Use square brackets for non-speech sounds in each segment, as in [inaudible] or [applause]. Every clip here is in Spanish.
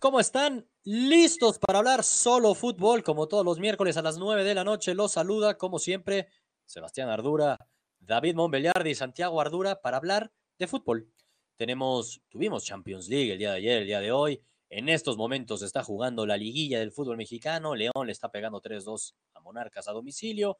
¿cómo están? ¿Listos para hablar solo fútbol? Como todos los miércoles a las 9 de la noche, los saluda, como siempre, Sebastián Ardura, David Monbellardi y Santiago Ardura para hablar de fútbol. Tenemos, tuvimos Champions League el día de ayer, el día de hoy. En estos momentos está jugando la liguilla del fútbol mexicano. León le está pegando 3-2 a Monarcas a domicilio.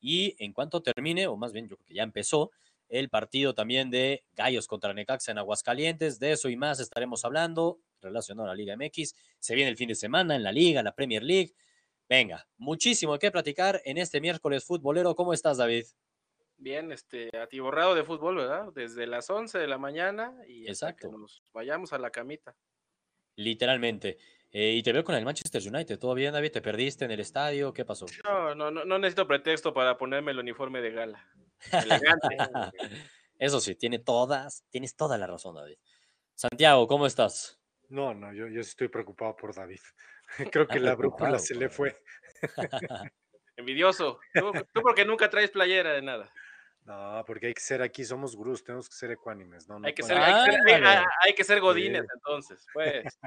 Y en cuanto termine, o más bien yo creo que ya empezó, el partido también de Gallos contra Necaxa en Aguascalientes. De eso y más estaremos hablando relacionado a la Liga MX. Se viene el fin de semana en la Liga, la Premier League. Venga, muchísimo que platicar en este miércoles futbolero. ¿Cómo estás, David? Bien, este, atiborrado de fútbol, ¿verdad? Desde las 11 de la mañana y Exacto. que nos vayamos a la camita. Literalmente. Eh, y te veo con el Manchester United. ¿Todo bien, David? ¿Te perdiste en el estadio? ¿Qué pasó? No, no, no, no necesito pretexto para ponerme el uniforme de gala. Elegante. [laughs] Eso sí, tiene todas, tienes toda la razón, David. Santiago, ¿cómo estás? No, no, yo, yo estoy preocupado por David. [laughs] [laughs] Creo que la brújula se le fue. [laughs] Envidioso. Tú, tú porque nunca traes playera de nada. No, porque hay que ser aquí, somos gurús, tenemos que ser ecuánimes. No, no Hay que ser, hay que ser, hay- que ser godines, Sí. entonces, pues.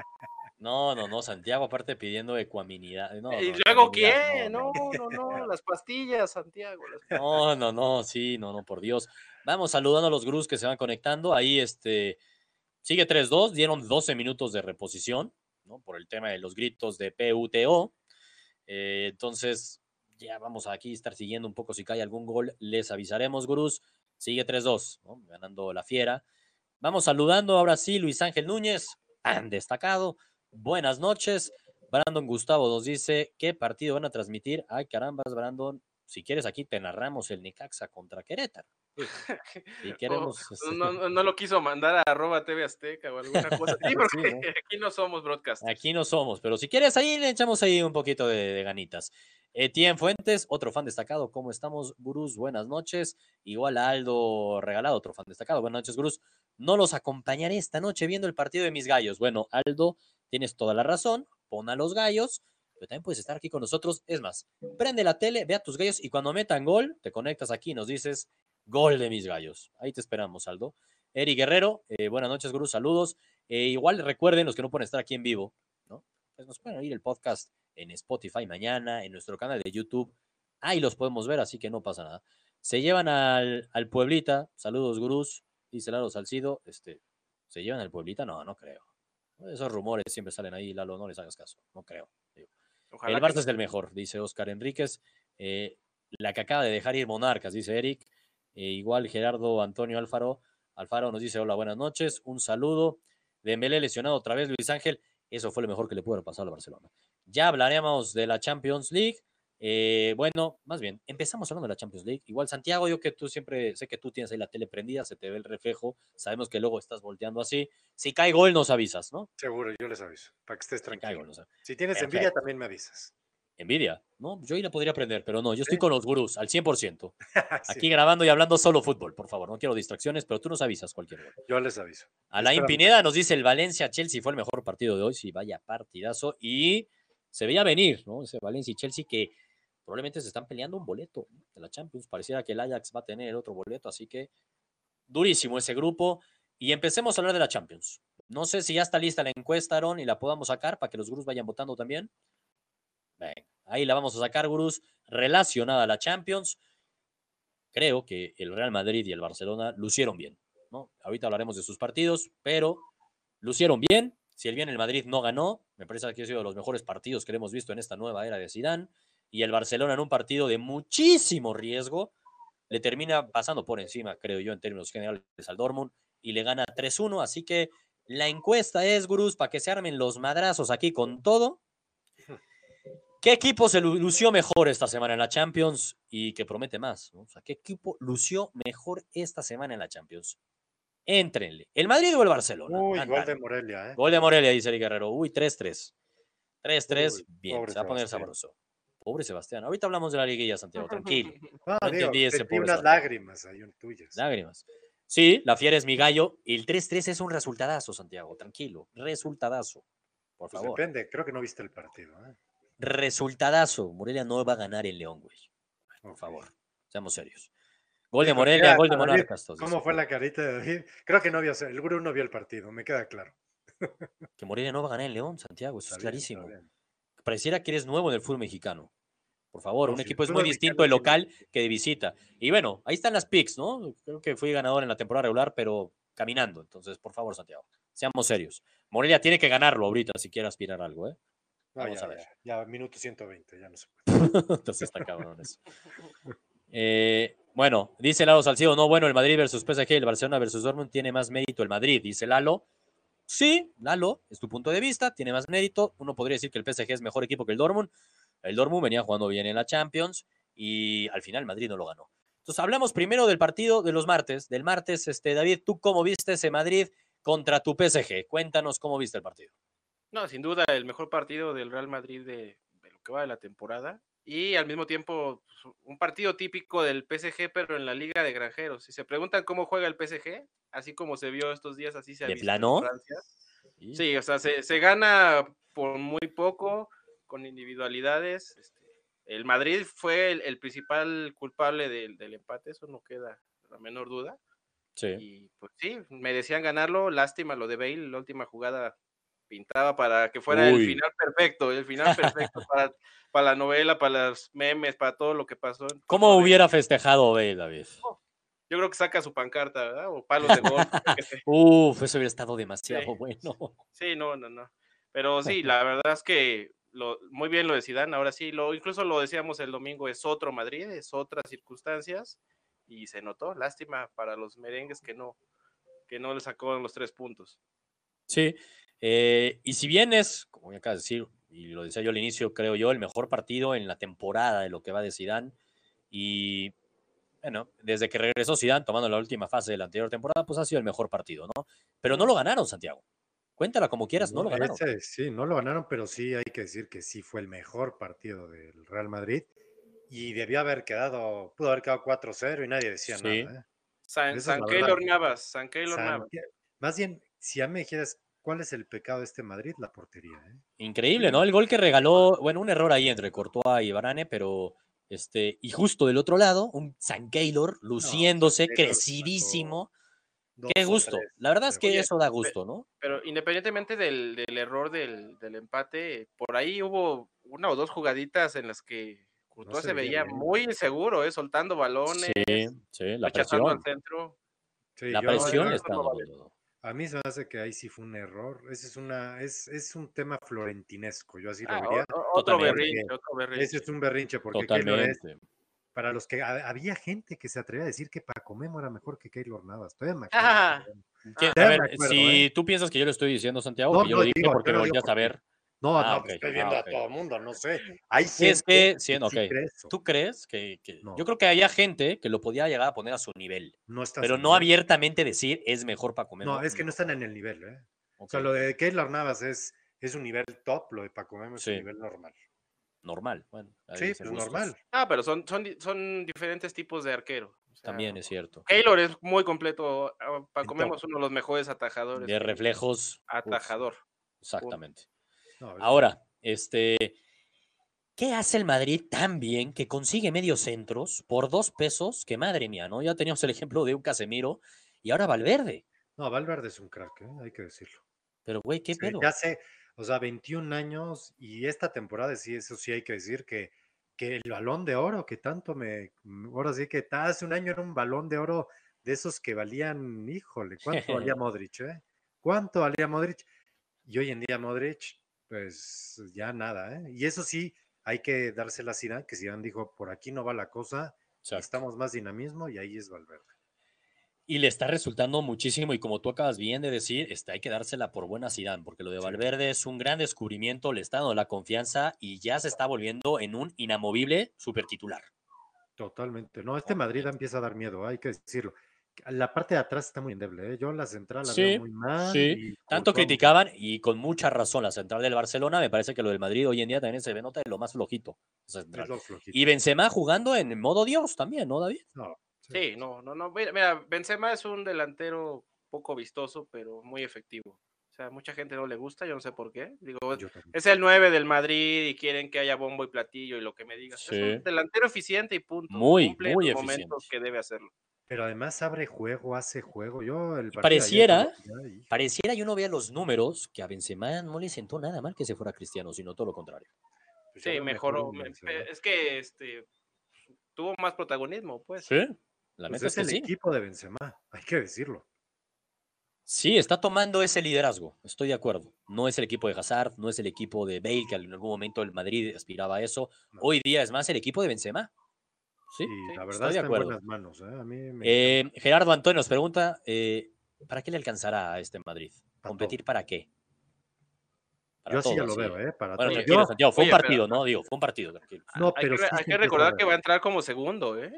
No, no, no, Santiago, aparte pidiendo ecuanimidad. No, ¿Y no, luego qué? No, no, no, las pastillas, Santiago. las- No, no, no, sí, no, no, por Dios. Vamos saludando a los gurús que se van conectando. Ahí este sigue 3-2, dieron 12 minutos de reposición, ¿no? Por el tema de los gritos de PUTO. Eh, entonces, ya vamos aquí a estar siguiendo un poco si cae algún gol, les avisaremos, gurús. Sigue 3-2, ¿no? ganando la fiera. Vamos saludando ahora sí, Luis Ángel Núñez, tan [clears throat] destacado. Buenas noches. Brandon Gustavo nos dice, ¿qué partido van a transmitir? Ay, carambas, Brandon. Si quieres, aquí te narramos el Necaxa contra Querétaro. Si [laughs] queremos. este, No, no, no lo quiso mandar a arroba TV Azteca o alguna cosa así, [laughs] porque Sí, [laughs] ¿no? aquí no somos broadcast. Aquí no somos, pero si quieres ahí le echamos ahí un poquito de, de ganitas. Etienne Fuentes, otro fan destacado. ¿Cómo estamos, gurús? Buenas noches. Igual a Aldo Regalado, otro fan destacado. Buenas noches, gurús. No los acompañaré esta noche viendo el partido de mis gallos. Bueno, Aldo, tienes toda la razón. Pon a los gallos, también puedes estar aquí con nosotros. Es más, prende la tele, ve a tus gallos y cuando metan gol, te conectas aquí y nos dices gol de mis gallos. Ahí te esperamos, Aldo. Eri Guerrero, eh, buenas noches, gurús. Saludos. Eh, igual recuerden, los que no pueden estar aquí en vivo, ¿no? Pues nos pueden oír el podcast en Spotify mañana, en nuestro canal de YouTube. Ahí los podemos ver, así que no pasa nada. Se llevan al, al Pueblita. Saludos, gurús. Dice Lalo Salcido. Este, ¿Se llevan al Pueblita? No, no creo. Esos rumores siempre salen ahí, Lalo, no les hagas caso. No creo. Digo, Ojalá el que Barça es el mejor, dice Oscar Enríquez. Eh, la que acaba de dejar ir Monarcas, dice Eric. Eh, igual Gerardo Antonio Alfaro. Alfaro nos dice: Hola, buenas noches. Un saludo. Dembélé lesionado otra vez, Luis Ángel. Eso fue lo mejor que le pudo haber pasado al Barcelona. Ya hablaremos de la Champions League. Eh, bueno, más bien, empezamos hablando de la Champions League. Igual, Santiago, yo que tú siempre sé que tú tienes ahí la tele prendida, se te ve el reflejo. Sabemos que luego estás volteando así. Si cae gol, nos avisas, ¿no? Seguro, yo les aviso, para que estés Si tranquilo. avisas. Si tienes Perfecto. envidia, también me avisas. Envidia, ¿no? Yo ahí la podría aprender, pero no, yo estoy Sí. con los gurús al 100%. [laughs] Sí, Aquí grabando y hablando solo fútbol, por favor. No quiero distracciones, pero tú nos avisas cualquier gol. yo les aviso. Alain Espérame. Pineda nos dice el Valencia-Chelsea fue el mejor partido de hoy. Sí, vaya partidazo. Y se veía venir, ¿no? Ese Valencia y Chelsea que probablemente se están peleando un boleto de la Champions. Pareciera que el Ajax va a tener otro boleto, así que durísimo ese grupo. Y empecemos a hablar de la Champions. No sé si ya está lista la encuesta, Aaron, y la podamos sacar para que los gurús vayan votando también. Ahí la vamos a sacar, gurús, relacionada a la Champions. Creo que el Real Madrid y el Barcelona lucieron bien. Ahorita hablaremos de sus partidos, pero lucieron bien. Si el bien el Madrid no ganó, me parece que ha sido de los mejores partidos que hemos visto en esta nueva era de Zidane. Y el Barcelona en un partido de muchísimo riesgo le termina pasando por encima, creo yo, en términos generales al Dortmund y le gana 3-1. Así que la encuesta es, gurús, para que se armen los madrazos aquí con todo. ¿Qué equipo se lu- lució mejor esta semana en la Champions y que promete más? ¿no? O sea, ¿qué equipo lució mejor esta semana en la Champions? Éntrenle. ¿El Madrid o el Barcelona? Uy, gol de Morelia, ¿eh? Gol de Morelia, dice el Guerrero. Uy, 3-3. 3-3, Uy, bien, pobre se va a poner sabroso. Pobre Sebastián. Ahorita hablamos de la liguilla, Santiago, tranquilo. No, No digo, entendí ese pobre unas Sebastián. lágrimas ahí tuyas. Lágrimas. Sí, la fiera es mi gallo. El 3-3 es un resultadazo, Santiago, tranquilo. Resultadazo. Por Pues favor. depende, creo que no viste el partido. ¿eh? Resultadazo. Morelia no va a ganar en León, güey. Por favor, seamos serios. Gol de Morelia, gol de Monarcas. todos ¿Cómo fue la carita de David? Creo que no vio, el gurú no vio el partido, me queda claro. Que Morelia no va a ganar en León, Santiago, eso Está es bien, clarísimo. Pareciera que eres nuevo en el fútbol mexicano. Por favor, No, un sí, equipo es muy distinto de local que de visita. Y bueno, ahí están las picks, ¿no? Creo que fui ganador en la temporada regular, pero caminando. Entonces, por favor, Santiago, seamos serios. Morelia tiene que ganarlo ahorita si quiere aspirar a algo, ¿eh? Vamos ya, a ver. Ya, ya, minuto 120, ya no se puede. [laughs] Entonces está cabrón eso. Eh, bueno, dice Lalo Salcido, no, bueno, el Madrid versus PSG, el Barcelona versus Dortmund tiene más mérito el Madrid, dice Lalo. Sí, Lalo, es tu punto de vista, tiene más mérito. Uno podría decir que el PSG es mejor equipo que el Dortmund. El Dortmund venía jugando bien en la Champions y al final Madrid no lo ganó. Entonces hablamos primero del partido de los martes. Del martes, este, David, ¿tú cómo viste ese Madrid contra tu PSG? Cuéntanos cómo viste el partido. No, sin duda el mejor partido del Real Madrid de, de lo que va de la temporada. Y al mismo tiempo, pues, un partido típico del PSG, pero en la Liga de Granjeros. Si se preguntan cómo juega el PSG, así como se vio estos días, así se ha ¿De visto en plano? Sí, o sea, se, se gana por muy poco, con individualidades. este, el Madrid fue el, el principal culpable del, del empate, eso no queda la menor duda. Sí. Y pues sí, merecían ganarlo. Lástima lo de Bale, la última jugada pintaba para que fuera Uy. el final perfecto, el final [laughs] perfecto para, para la novela, para los memes, para todo lo que pasó. ¿Cómo hubiera festejado Bale, David? Yo creo que saca su pancarta, ¿verdad? O palos de gol. yo qué sé. [laughs] Uf, eso hubiera estado demasiado Sí, bueno. Sí, no, no, no. Pero sí, [laughs] la verdad es que lo, muy bien lo de Zidane. Ahora sí, lo, incluso lo decíamos el domingo, es otro Madrid, es otras circunstancias y se notó. Lástima para los merengues que no, que no le sacó los tres puntos. Sí, eh, y si bien es, como ya acabas de decir, y lo decía yo al inicio, creo yo, el mejor partido en la temporada de lo que va de Zidane, y bueno, desde que regresó Zidane tomando la última fase de la anterior temporada, pues ha sido el mejor partido, ¿no? Pero no lo ganaron, Santiago. Cuéntala como quieras, no, lo ganaron. ese sí, no lo ganaron, pero sí hay que decir que sí fue el mejor partido del Real Madrid. Y debió haber quedado, pudo haber quedado 4-0 y nadie decía Sí. nada. ¿eh? San, San Keylor. Navas, San Keylor San- Navas. Más bien, si ya me dijeras cuál es el pecado de este Madrid, la portería. ¿eh? Increíble, ¿no? El gol que regaló, bueno, un error ahí entre Courtois y Varane, pero este, y justo del otro lado, un San Keylor luciéndose, crecidísimo. Dos Qué gusto. tres, La verdad es que Oye, eso da gusto, ¿no? Pero independientemente del, del error del, del empate, por ahí hubo una o dos jugaditas en las que Courtois se se veía bien. muy inseguro, ¿eh? soltando balones, Sí, sí, la rechazando al presión. centro. Sí, La yo- presión yo- está no A mí se me hace que ahí sí fue un error. Ese es una, es, es un tema florentinesco, yo así Ah, lo vería. otro berrinche, otro berrinche. Ese es un berrinche, porque Keylor es, Totalmente. para los que ha- había gente que se atrevía a decir que Paco Memo era mejor que Keylor Navas. Todavía me acuerdo. Ah, cabrón. ¿Quién- Ya a me ver, acuerdo, si ¿eh? tú piensas que yo lo estoy diciendo, Santiago, No, que yo no, lo dije digo, porque lo a porque- ver. No, Ah, no, ok, pues estoy ah, viendo a todo el mundo, no sé. Hay Sí, es gente que, sí, sí ok. cree eso. ¿Tú crees que, que- No. Yo creo que había gente que lo podía llegar a poner a su nivel, No está pero no nivel. abiertamente decir es mejor para comer. No, es que no están en el nivel, ¿eh? O sea, lo de Keylor Navas es, es un nivel top, lo de Paco Memo es Sí. un nivel normal. Normal, bueno. Sí, dicen pues normal. Ah, pero son, son, son diferentes tipos de arquero. O sea, También es cierto. Keylor es muy completo. ah, Paco Memo es uno de los mejores atajadores. De reflejos. uf, Atajador. exactamente. No, Ahora, este, ¿qué hace el Madrid tan bien que consigue medios centros por dos pesos? Que madre mía, ¿no? Ya teníamos el ejemplo de un Casemiro y ahora Valverde. no, Valverde es un crack, ¿eh? hay que decirlo. Pero, güey, ¿qué Sí, pedo? ya sé, o sea, 21 años y esta temporada sí, eso sí hay que decir que, que el balón de oro que tanto me, mm, ahora sí que hace un año era un balón de oro de esos que valían, híjole, ¿cuánto valía [laughs] Modric? Eh? ¿Cuánto valía Modric? Y hoy en día Modric, pues ya nada, ¿eh? Y eso sí, hay que dársela a Zidane, que Zidane dijo, por aquí no va la cosa, necesitamos más dinamismo y ahí es Valverde. Y le está resultando muchísimo y como tú acabas bien de decir, este, hay que dársela por buena Zidane, porque lo de Sí. Valverde es un gran descubrimiento, le está dando la confianza y ya se está volviendo en un inamovible super titular. Totalmente. No, este Madrid empieza a dar miedo, hay que decirlo. La parte de atrás está muy endeble, ¿eh? Yo la central la Sí, veo muy mal. sí. Tanto Courtois criticaban y con mucha razón la central del Barcelona, me parece que lo del Madrid hoy en día también se ve nota de lo más flojito. esa es central. lo flojito. Y Benzema jugando en modo Dios también, ¿no, David? No, sí. Sí, no, no, no. Mira, mira, Benzema es un delantero poco vistoso, pero muy efectivo. O sea, mucha gente no le gusta, yo no sé por qué. Digo, es el 9 del Madrid y quieren que haya bombo y platillo y lo que me digas. Es un delantero eficiente y punto. Muy, Cumple en muy los momentos que debe hacerlo. Pero además abre juego, hace juego. Yo el partido de ayer Pareciera, pareciera, yo no vea los números, que a Benzema no le sentó nada mal que se fuera Cristiano, sino todo lo contrario. pues Sí, mejoró. Benzema. Es que este tuvo más protagonismo, pues. Sí, la Pues es es que el sí. equipo de Benzema, hay que decirlo. Sí, está tomando ese liderazgo, estoy de acuerdo. No es el equipo de Hazard, no es el equipo de Bale, que en algún momento el Madrid aspiraba a eso. No. Hoy día es más el equipo de Benzema. Sí, y sí, la estoy verdad de está en acuerdo. buenas manos. ¿eh? A mí me Eh, Gerardo Antonio nos pregunta, eh, ¿para qué le alcanzará a este Madrid? Para ¿Competir todo. para qué? Para Yo sí ya lo así. veo, ¿eh? Para Bueno, todo. tranquilo, Yo- Santiago, fue un pero- partido, ¿no? Digo, fue un partido, tranquilo. no, hay que, hay recordar que va a entrar como segundo, ¿eh?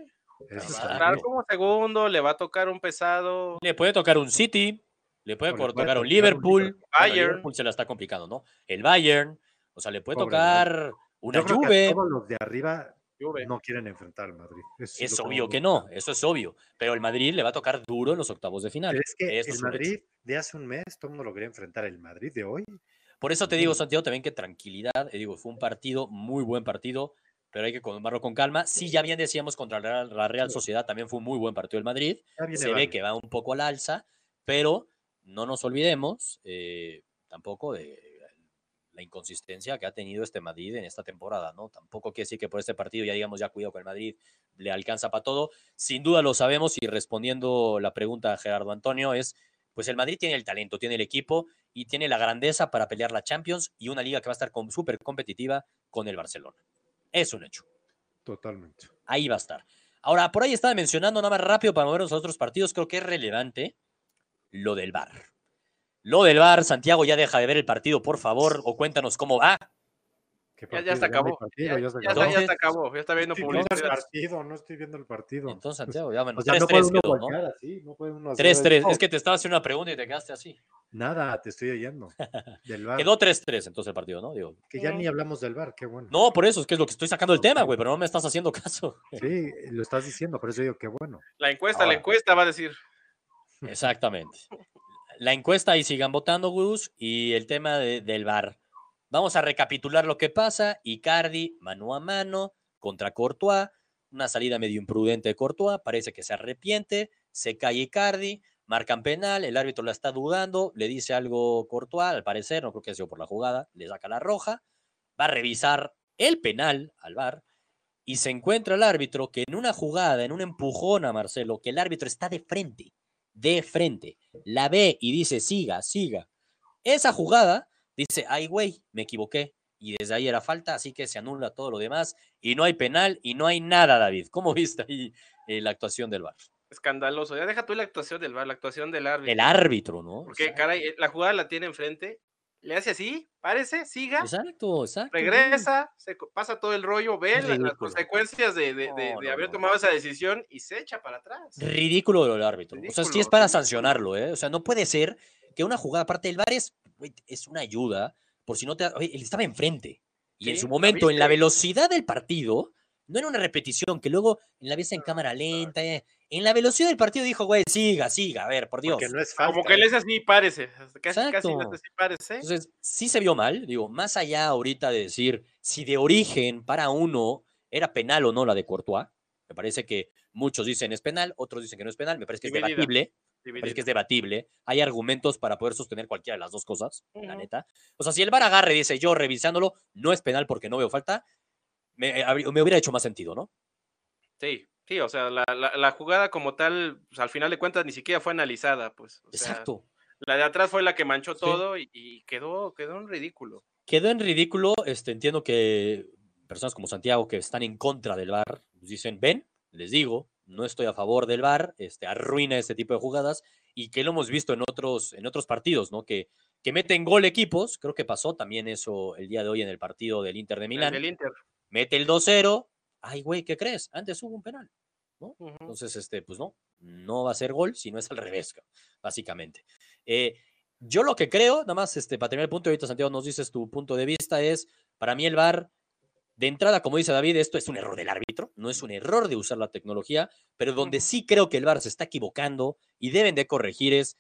Eso Va a entrar como segundo, le va a tocar un pesado. Le puede tocar un City, le puede le tocar un tocar un Liverpool. Liverpool. Bayern. Liverpool se la está complicando, ¿no? El Bayern, o sea, le puede Pobre tocar una Juve. todos los de arriba Juve. no quieren enfrentar al Madrid. Eso Es obvio que no, eso es obvio. Pero el Madrid le va a tocar duro en los octavos de final. Pero es que el. Madrid de hace un mes, todo el mundo lo quería enfrentar. El Madrid de hoy, Por eso te digo. Santiago, también que tranquilidad. eh, digo, fue un partido, muy buen partido, pero hay que tomarlo con calma. Sí, ya bien decíamos contra la Real. Sociedad, también fue un muy buen partido del Madrid. Se ve que va un poco al alza, pero no nos olvidemos eh, tampoco de la inconsistencia que ha tenido este Madrid en esta temporada, ¿no? Tampoco quiere decir que por este partido ya digamos ya cuidado con el Madrid, le alcanza para todo. Sin duda lo sabemos y respondiendo la pregunta a Gerardo Antonio es, pues el Madrid tiene el talento, tiene el equipo y tiene la grandeza para pelear la Champions y una liga que va a estar súper competitiva con el Barcelona. Es un hecho Totalmente. ahí va a estar. Ahora, por ahí estaba mencionando nada más rápido para movernos a otros partidos, creo que es relevante lo del VAR. Lo del VAR, Santiago, ya deja de ver el partido, por favor, o cuéntanos cómo va. ¿Qué Ya, ya se acabó. partido, Ya, ya se acabó. está, ya se Entonces- acabó. Ya está viendo viendo el publicidad. partido, no estoy viendo el partido. Entonces, Santiago, ya no puede 3-3 uno quedó, ¿no? voltear así, no 3-3, es que te estaba haciendo una pregunta y te quedaste así. Nada, te estoy oyendo. [laughs] Del. Quedó 3-3 entonces el partido, ¿no? Digo, Que ya ni hablamos del VAR, qué bueno. no, por eso, es que es lo que estoy sacando el tema, güey, pero no me estás haciendo caso. [laughs] Sí, lo estás diciendo, por eso digo qué bueno. La encuesta, Ahora. la encuesta va a decir. Exactamente. La encuesta ahí sigan votando, Gus, y el tema de- del VAR. Vamos a recapitular lo que pasa. Icardi, mano a mano, contra Courtois. Una salida medio imprudente de Courtois. Parece que se arrepiente. Se cae Icardi. Marcan penal. El árbitro la está dudando. Le dice algo Courtois, al parecer. No creo que haya sido por la jugada. Le saca la roja. Va a revisar el penal al VAR. Y se encuentra el árbitro que en una jugada, en un empujón a Marcelo, que el árbitro está de frente. De frente. La ve y dice, siga, siga. Esa jugada dice, ay, güey, me equivoqué. Y desde ahí era falta, así que se anula todo lo demás. Y no hay penal y no hay nada, David. ¿Cómo [laughs] viste ahí eh, la actuación del VAR? Escandaloso. Ya deja tú la actuación del VAR, la actuación del árbitro. El árbitro, ¿no? Porque, caray, eh, la jugada la tiene enfrente. Le hace así, párese, siga, Exacto, exacto. regresa, se pasa todo el rollo, ve la- las consecuencias de, de- de- No, de no, haber no. tomado esa decisión y se echa para atrás. Ridículo del árbitro. o sea, sí es para sancionarlo, ¿eh? O sea, no puede ser que una jugada, aparte del VAR, es, es una ayuda, por si no te... Oye, él estaba enfrente. Y en Sí, su la momento, en la velocidad del partido, no era una repetición, que luego en la ves en cámara lenta, eh, en la velocidad del partido dijo, güey, siga, siga, a ver, por Dios. Porque no es falta. Como que le hace así, párese. Casi, Exacto. así, párese. Entonces, sí se vio mal, digo, más allá ahorita de decir si de origen para uno era penal o no la de Courtois, me parece que muchos dicen es penal, otros dicen que no es penal, me parece que es Dividida. debatible, me parece que es debatible, hay argumentos para poder sostener cualquiera de las dos cosas, la Ujú. neta. O sea, si el VAR agarre y dice yo revisándolo, no es penal porque no veo falta, me, eh, me hubiera hecho más sentido, ¿no? Sí, sí, o sea, la, la- la jugada como tal, pues, al final de cuentas ni siquiera fue analizada, pues. o sea, Exacto. la de atrás fue la que manchó Sí. todo y, y quedó, quedó en ridículo. Quedó en ridículo, este, entiendo que personas como Santiago que están en contra del VAR pues dicen, ven, les digo, no estoy a favor del VAR, este, arruina este tipo de jugadas y que lo hemos visto en otros, en otros partidos, ¿no? Que, que meten gol equipos, creo que pasó también eso el día de hoy en el partido del Inter de El Milán, del Inter. mete el 2-0, ay güey, ¿qué crees? Antes hubo un penal. Ujú. Entonces, este, pues no, no va a ser gol, si no es al revés, ca- básicamente. Eh, yo lo que creo, nada más este, para terminar el punto, ahorita Santiago nos dices tu punto de vista, es, para mí el VAR, de entrada, como dice David, esto es un error del árbitro, no es un error de usar la tecnología, pero donde sí creo que el VAR se está equivocando y deben de corregir es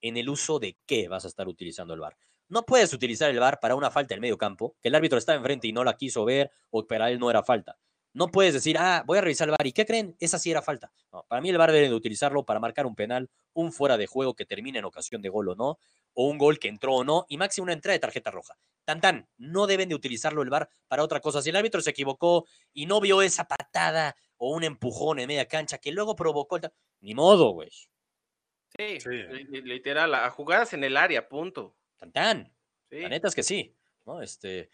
en el uso de qué vas a estar utilizando el VAR. No puedes utilizar el VAR para una falta en medio campo, que el árbitro está enfrente y no la quiso ver o para él no era falta. No puedes decir, ah, voy a revisar el bar. ¿Y qué creen? Esa sí era falta. No, para mí el bar debe de utilizarlo para marcar un penal, un fuera de juego que termine en ocasión de gol o no, o un gol que entró o no, y máximo una entrada de tarjeta roja. Tan tan, no deben de utilizarlo el bar para otra cosa. Si el árbitro se equivocó y no vio esa patada o un empujón en media cancha que luego provocó el... Ni modo, güey. Sí, Sí. li- li- literal, a jugadas en el área, punto. Tan tan. Sí. La neta es que sí. ¿no? Este,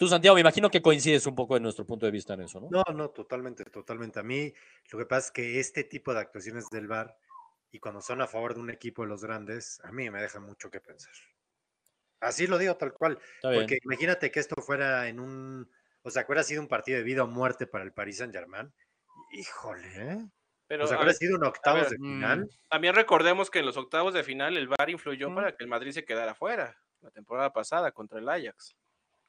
tú, Santiago, me imagino que coincides un poco en nuestro punto de vista en eso, ¿no? No, no, totalmente, totalmente. A mí lo que pasa es que este tipo de actuaciones del VAR y cuando son a favor de un equipo de los grandes, a mí me deja mucho que pensar. Así lo digo tal cual, Está bien. porque imagínate que esto fuera en un, o sea, que hubiera sido un partido de vida o muerte para el Paris Saint-Germain. Híjole, ¿eh? Pero o sea, hubiera sido un octavos ver, de mm, final. también recordemos que en los octavos de final el VAR influyó Mm. para que el Madrid se quedara fuera la temporada pasada contra el Ajax.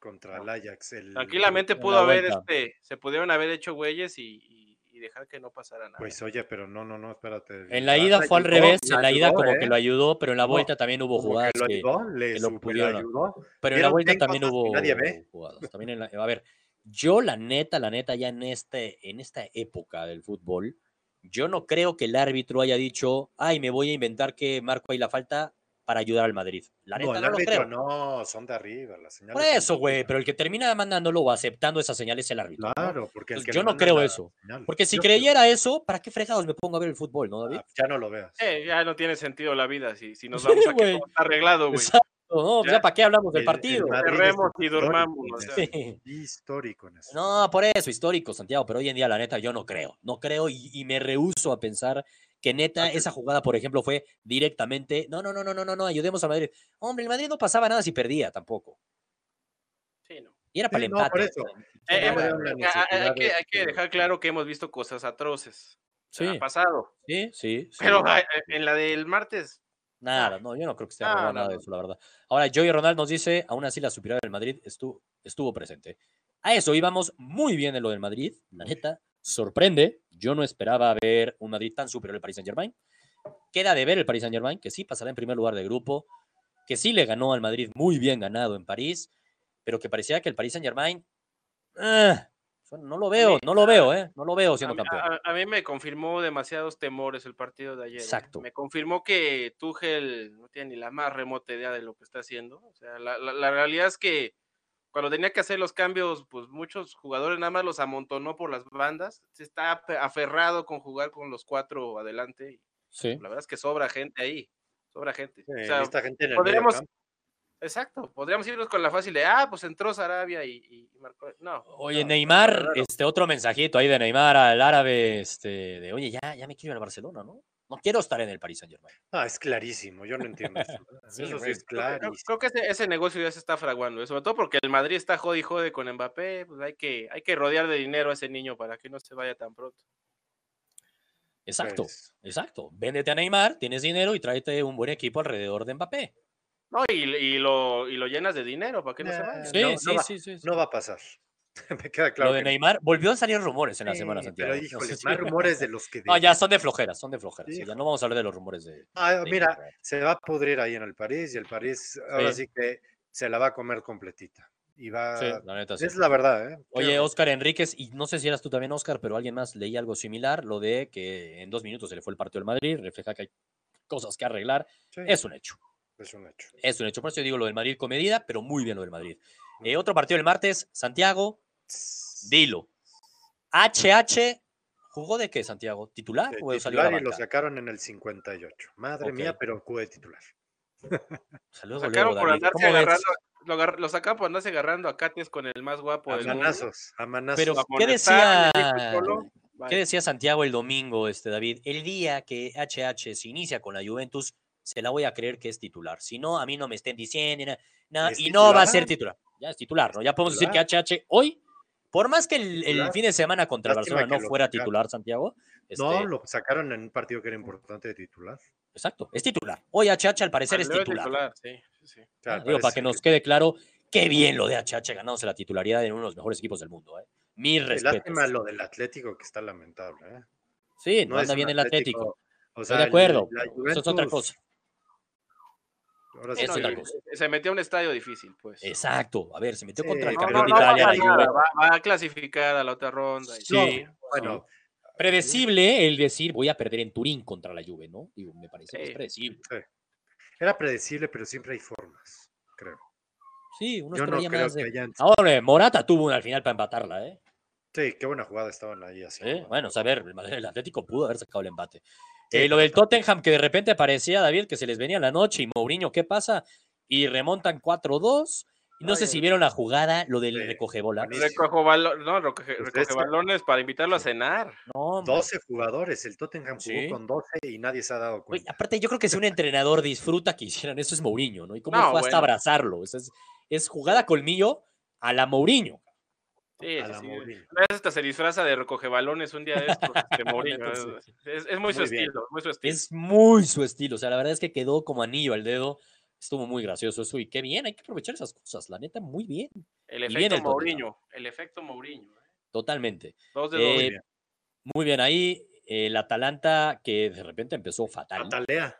Contra el Ajax. El, Tranquilamente en pudo haber, vuelta. este, se pudieron haber hecho güeyes y, y- y dejar que no pasara nada. Pues oye, pero no, no, no, espérate. En la ida fue al revés, en la ida como ¿eh? que lo ayudó, pero en la No, vuelta también hubo jugadas que lo que, ayudó, le que lo super pudieron- ayudó. pero en la vuelta también hubo nadie ve. jugadas. También en la- a ver, yo la neta, la neta, ya en este, en esta época del fútbol, yo no creo que el árbitro haya dicho, ay, me voy a inventar que marco ahí la falta para ayudar al Madrid. La No, neta el no, lo creo. no, son de arriba, las señales. Por eso, güey, pero el que termina mandándolo o aceptando esa señal es el árbitro. Claro, porque el Entonces, que yo no creo la eso. señal. Porque si Yo- creyera eso, ¿para qué fregados me pongo a ver el fútbol, no, David? Ah, ya no lo veas. Eh, ya no tiene sentido la vida si, si nos Sí, [laughs] vamos a que güey. todo está arreglado, güey. Exacto, ¿no? Ya. Ya, ¿para qué hablamos del El- el partido? Madrid es Cerremos y histórico durmamos, en o eso, sea. Sí. [laughs] Histórico en eso. No, por eso, histórico, Santiago, pero hoy en día, la neta, yo no creo. No creo y, y me rehuso a pensar que neta esa jugada, por ejemplo, fue directamente. No, no, no, no, no, no, no, ayudemos al Madrid. Hombre, el Madrid no pasaba nada si perdía tampoco. Sí, no. Y era para el Sí, no, por empate. eso. Eh, hay- que, de- hay que dejar claro que hemos visto cosas atroces. Sí, Ha pasado. sí, sí. sí. Pero eh, en la del martes, Nada, no, yo no creo que esté no, nada de eso, la verdad. Ahora, Joey Ronald nos dice, aún así la superioridad del Madrid estuvo, estuvo presente. A eso íbamos muy bien en lo del Madrid, la neta, sorprende. Yo no esperaba ver un Madrid tan superior al Paris Saint Germain. Queda de ver el Paris Saint Germain, que sí pasará en primer lugar de grupo, que sí le ganó al Madrid muy bien ganado en París, pero que parecía que el Paris Saint Germain, ah, no lo veo, no lo veo, ¿eh? No lo veo a siendo mí, campeón. a- a mí me confirmó demasiados temores el partido de ayer. ¿eh? Exacto. Me confirmó que Tuchel no tiene ni la más remota idea de lo que está haciendo. O sea, la, la- la realidad es que cuando tenía que hacer los cambios, pues muchos jugadores nada más los amontonó por las bandas. Se está afe- aferrado con jugar con los cuatro adelante. y Sí. La verdad es que sobra gente ahí. Sobra gente. Sí, O sea, esta gente en el medio podríamos- exacto. Podríamos irnos con la fácil de, ah, pues entró Sarabia y, y marcó. No. Oye, no, Neymar, este otro mensajito ahí de Neymar al árabe, este, de oye, ya, ya me quiero ir al Barcelona, ¿no? No quiero estar en el Paris Saint Germain. Ah, es clarísimo, yo no entiendo eso. [laughs] Sí, eso sí güey. es creo- clarísimo. creo que ese, ese negocio ya se está fraguando, ¿eh? sobre todo porque el Madrid está jode y jode con Mbappé, pues hay que, hay que rodear de dinero a ese niño para que no se vaya tan pronto. Exacto, Pues, exacto. Véndete a Neymar, tienes dinero y tráete un buen equipo alrededor de Mbappé. No, y, y lo, y lo llenas de dinero para que no se vaya. Sí, no, no sí, va- sí, sí, sí. no va a pasar. [laughs] Me queda claro. Lo de no. Neymar, volvió a salir rumores en la semana, Sí, Santiago. [laughs] Pero No híjole, si- más rumores de los que. No, de- ya son de flojeras, son de flojeras. sí, ya no vamos a hablar de los rumores de. Ah, de mira, Neymar. se va a pudrir ahí en el París y el París ahora Sí. sí que se la va a comer completita. Y va. Sí, la neta sí. Es la verdad, ¿eh? Oye, Oscar Enríquez, y no sé si eras tú también, Oscar, pero alguien más leía algo similar, lo de que en dos minutos se le fue el partido al Madrid, refleja que hay cosas que arreglar. sí, Es un hecho. es un hecho. Es un hecho. Por eso yo digo lo del Madrid con medida, pero muy bien lo del Madrid. Eh, otro partido el martes, Santiago, dilo. HH, ¿jugó de qué, Santiago? ¿Titular De o salió y lo sacaron en el 58. Madre mía, pero jugó de titular. Luego, sacaron por andarse agarrando, lo, agar- lo sacaron por andarse agarrando a Katies con el más guapo A del mundo. manazos, a manazos. Pero, Lo ¿qué decía, ¿qué decía Santiago el domingo, este David? El día que HH se inicia con la Juventus, se la voy a creer que es titular. Si no, a mí no me estén diciendo, na- na- ¿Es y no va a ser titular? titular. Ya es titular, ¿no? Ya podemos titular. decir que HH hoy, por más que el, el Titular. fin de semana contra Lástima Barcelona no fuera sacaron. titular, Santiago. No, este, lo sacaron en un partido que era importante de titular. Exacto, es titular. Hoy HH al parecer es titular. sí, sí, sí. O sea, Ah, Digo, para que nos quede claro, qué bien lo de HH ganándose la titularidad en uno de los mejores equipos del mundo. ¿eh? Mis que- respetos. Lástima lo del Atlético que está lamentable. ¿eh? Sí, no, un bien el Atlético. O Estoy de el- acuerdo. la Eso es otra cosa. Ahora Sí, sí no, que- otra cosa. Se metió a un estadio difícil, pues. Exacto. A ver, se metió Sí, contra el no, campeón no de Italia, la nada, Juve. va, va a clasificar a la otra ronda. y- Sí. Bueno, Predecible el decir voy a perder en Turín contra la Juve, ¿no? Digo, me parece que es Sí. predecible. era predecible, pero siempre hay formas, creo. Sí, uno Yo no creo más que de... hayan... Ahora, Morata tuvo una al final para empatarla, ¿eh? Sí, qué buena jugada estaban ahí haciendo. ¿Eh? Bueno, o sea, a ver, el Atlético pudo haber sacado el empate. Sí, Eh, lo del Tottenham, que de repente parecía, David, que se les venía la noche y Mourinho, ¿qué pasa? Y remontan 4-2. Y no sé si vieron la jugada, lo del recoge bola. Recojo balo- no, recoge, Pues recoge balones para invitarlo a cenar. No, hombre. 12 jugadores, el Tottenham jugó Sí. con 12 y nadie se ha dado Oye, cuenta. aparte, yo creo que si un entrenador disfruta que hicieran eso es Mourinho, ¿no? Y cómo No, fue hasta abrazarlo. Es jugada colmillo a la Mourinho. Sí, A sí, la hasta se disfraza de recoge balones un día de estos, [laughs] Mourinho. Es, es muy su Muy bien. estilo, muy su estilo. Es muy su estilo. O sea, la verdad es que quedó como anillo al dedo. Estuvo muy gracioso eso. Y qué bien, hay que aprovechar esas cosas. La neta, muy bien. El efecto el Tottenham. Mourinho, el efecto Mourinho. ¿eh? Totalmente. Dos de Eh, dos. Muy bien. Muy bien, ahí el Atalanta que de repente empezó fatal Patalea.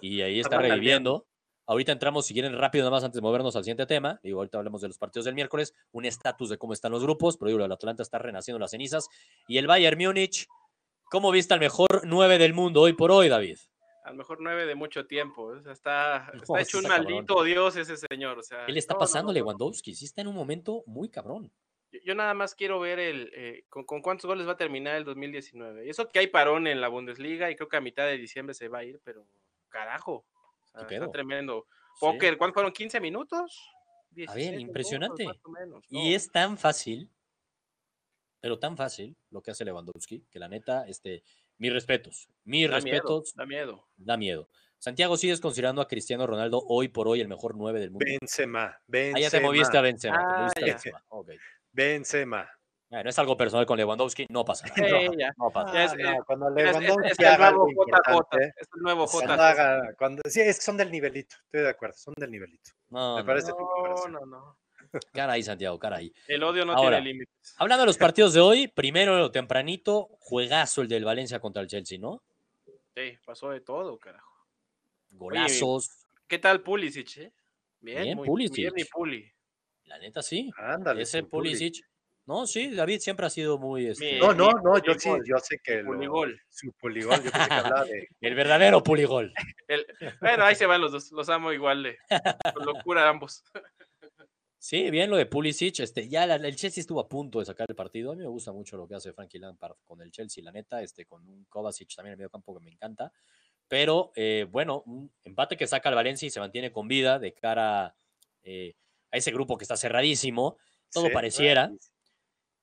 y ahí [laughs] está reviviendo. Ahorita entramos, si quieren, rápido nada más antes de movernos al siguiente tema. Digo, ahorita hablemos de los partidos del miércoles, un estatus de cómo están los grupos, pero digo, el Atalanta está renaciendo las cenizas. Y el Bayern Múnich, ¿cómo viste al mejor 9 del mundo hoy por hoy, David? A lo mejor nueve de mucho tiempo. O sea, está, [laughs] hecho un cabrón. maldito dios ese señor. O sea, ¿Qué le está no, pasando no, no. Lewandowski? Sí está en un momento muy cabrón. Yo, yo nada más quiero ver el eh, con, con cuántos goles va a terminar el 2019. Y eso que hay parón en la Bundesliga y creo que a mitad de diciembre se va a ir, pero carajo. O sea, ¿Qué está pedo? tremendo. Sí. Póker, ¿cuántos fueron? ¿15 minutos? A 16 ver, minutos, impresionante. Y es tan fácil, pero tan fácil lo que hace Lewandowski, que la neta, este, mis respetos, mis Da miedo, respetos, da miedo. da miedo. Santiago, ¿sigues considerando a Cristiano Ronaldo hoy por hoy el mejor 9 del mundo? Benzema. Ah, Benzema. ya te moviste a Benzema. te Ah, moviste a ya. Benzema, ok. Benzema. No es algo personal con Lewandowski, no pasa nada. Ya. No pasa es- Ah, no, eh, cuando Es, es- Lewandowski es el haga algo nuevo JJ. Es el nuevo cuando JJ. haga- cuando- sí, es que son del nivelito, estoy de acuerdo, son del nivelito. No, me no, parece- no. No, no, no. Caray, Santiago, caray. El odio no Ahora, tiene límites. Hablando de los [laughs] partidos de hoy, primero tempranito, juegazo el del Valencia contra el Chelsea, ¿no? Sí, pasó de todo, carajo. Golazos. ¿Qué tal Pulisic, eh? Bien, Bien, muy Pulisic. bien mi Puli. La neta, sí. Ándale. Ese. Pulisic. No, sí, David siempre ha sido muy. este, No, no, Mi no, yo sí, puligol, yo sé que lo, puligol. su poligol, yo pensé que hablaba de [laughs] El verdadero puligol. [laughs] El- bueno, ahí se van los dos, los amo igual de con locura ambos. [laughs] Sí, bien lo de Pulisic. Este, ya la- el Chelsea estuvo a punto de sacar el partido. A mí me gusta mucho lo que hace Frankie Lampard con el Chelsea, la neta, este, con un Kovacic también en el medio campo que me encanta. Pero eh, bueno, un empate que saca el Valencia y se mantiene con vida de cara eh, a ese grupo que está cerradísimo. Todo Sí, pareciera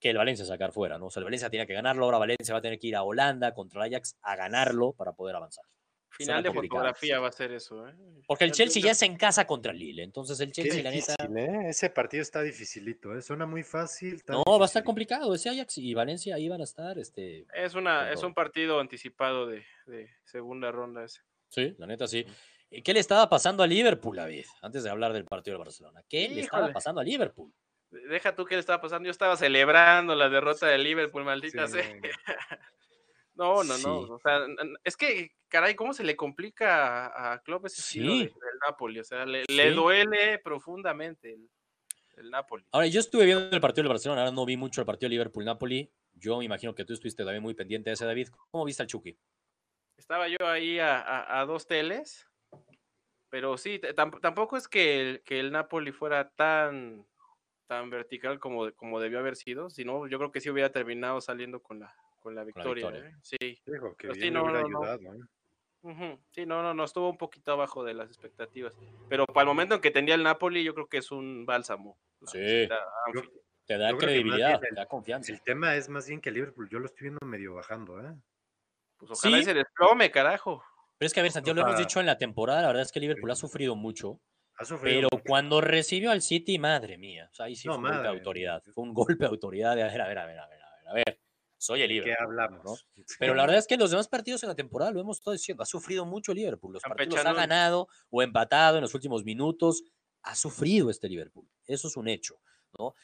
que el Valencia sacar fuera, ¿no? O sea, el Valencia tiene que ganarlo. Ahora Valencia va a tener que ir a Holanda contra el Ajax a ganarlo para poder avanzar. Final de fotografía va a ser eso, ¿eh? Porque el Chelsea ya es en casa contra el Lille. Entonces el Qué Chelsea, la neta. difícil, ¿eh? Ese partido está dificilito, ¿eh? Suena muy fácil. No, va a estar complicado. Ese Ajax y Valencia ahí van a estar. Este, Es una, es un partido anticipado de, de segunda ronda ese. sí, la neta sí. ¿Y ¿Qué le estaba pasando a Liverpool, David? Antes de hablar del partido de Barcelona. ¿Qué le estaba pasando a Liverpool? Deja tú qué le estaba pasando. Yo estaba celebrando la derrota de Liverpool, maldita Sí, sea. [laughs] no, no. No. O sea, es que, caray, ¿cómo se le complica a, Klopp ese estilo de- Sí. del Napoli? O sea, le, le duele profundamente el, el Napoli. Ahora, yo estuve viendo el partido del Barcelona. Ahora no vi mucho el partido Liverpool-Napoli. Yo me imagino que tú estuviste también muy pendiente de ese, David. ¿Cómo viste al Chucky? Estaba yo ahí a, a- a dos teles, pero sí, tampoco es que el, que el Napoli fuera tan, tan vertical como, como debió haber sido, sino yo creo que sí hubiera terminado saliendo con la, con la victoria. victoria. ¿eh? Sí, Dijo que no, hubiera no, no. no, no, no, estuvo un poquito abajo de las expectativas, pero para el momento en que tenía el Napoli, yo creo que es un bálsamo. Sí. Yo-. Te da credibilidad, bien te el- da confianza. El tema es más bien que Liverpool, yo lo estoy viendo medio bajando, ¿eh? Pues ojalá Sí. se desplome, carajo. Pero es que, a ver, Santiago, lo hemos dicho en la temporada. La verdad es que Liverpool ha sufrido mucho. Ha sufrido Pero mucho. cuando recibió al City, madre mía. O sea, ahí sí No, fue un golpe de autoridad. Fue un golpe de autoridad de, a ver, a ver, a ver, a ver, a ver. A ver, soy el ¿De qué Liverpool. hablamos? ¿no? Pero la [laughs] verdad es que en los demás partidos en la temporada, lo hemos estado diciendo, ha sufrido mucho el Liverpool. Los partidos ha ganado o empatado en los últimos minutos. Ha sufrido este Liverpool. Eso es un hecho.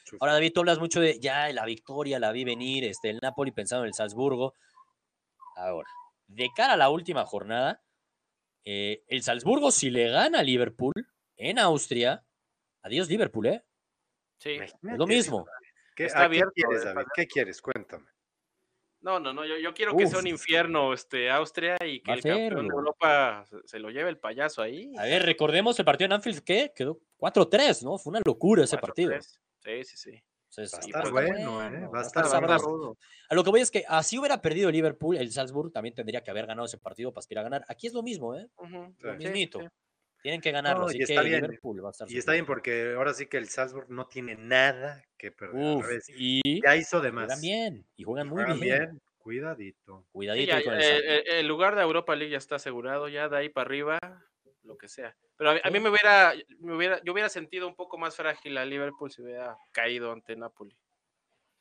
Sufrió. Ahora, David, tú hablas mucho de ya la victoria, la vi venir, este, el Napoli pensando en el Salzburgo. Ahora, de cara a la última jornada, Eh, el Salzburgo, si le gana a Liverpool en Austria, adiós Liverpool, ¿eh? Sí. Es lo mismo. ¿Qué, Está qué abierto, quieres, David? ¿Qué quieres? Cuéntame. No, no, no, yo, yo quiero que sea un infierno este, Austria y que Va el campeón de. Europa se, se lo lleve el payaso ahí. A ver, recordemos el partido en Anfield, ¿qué? Quedó 4-3, ¿no? Fue una locura ese 4-3. partido. Sí, sí, sí. Entonces, Va a estar bueno, ¿eh? Va a estar sabroso. A lo que voy es que así hubiera perdido el Liverpool, el Salzburg también tendría que haber ganado ese partido para aspirar a ganar. Aquí es lo mismo, ¿eh? Ujú, Sí. Lo sí, mismito. sí. Tienen que ganarlo, No, así y que está bien. Liverpool va a estar Y está bien porque ahora sí que el Salzburg no tiene nada que perder. Uf, y Ya hizo de más. juegan bien, y juegan muy juegan bien. bien. Cuidadito. Sí, Cuidadito ya, con el eh, el lugar de Europa League ya está asegurado, ya de ahí para arriba, lo que sea. Pero a, mí- a mí me hubiera, me hubiera, yo hubiera sentido un poco más frágil a Liverpool si hubiera caído ante Napoli.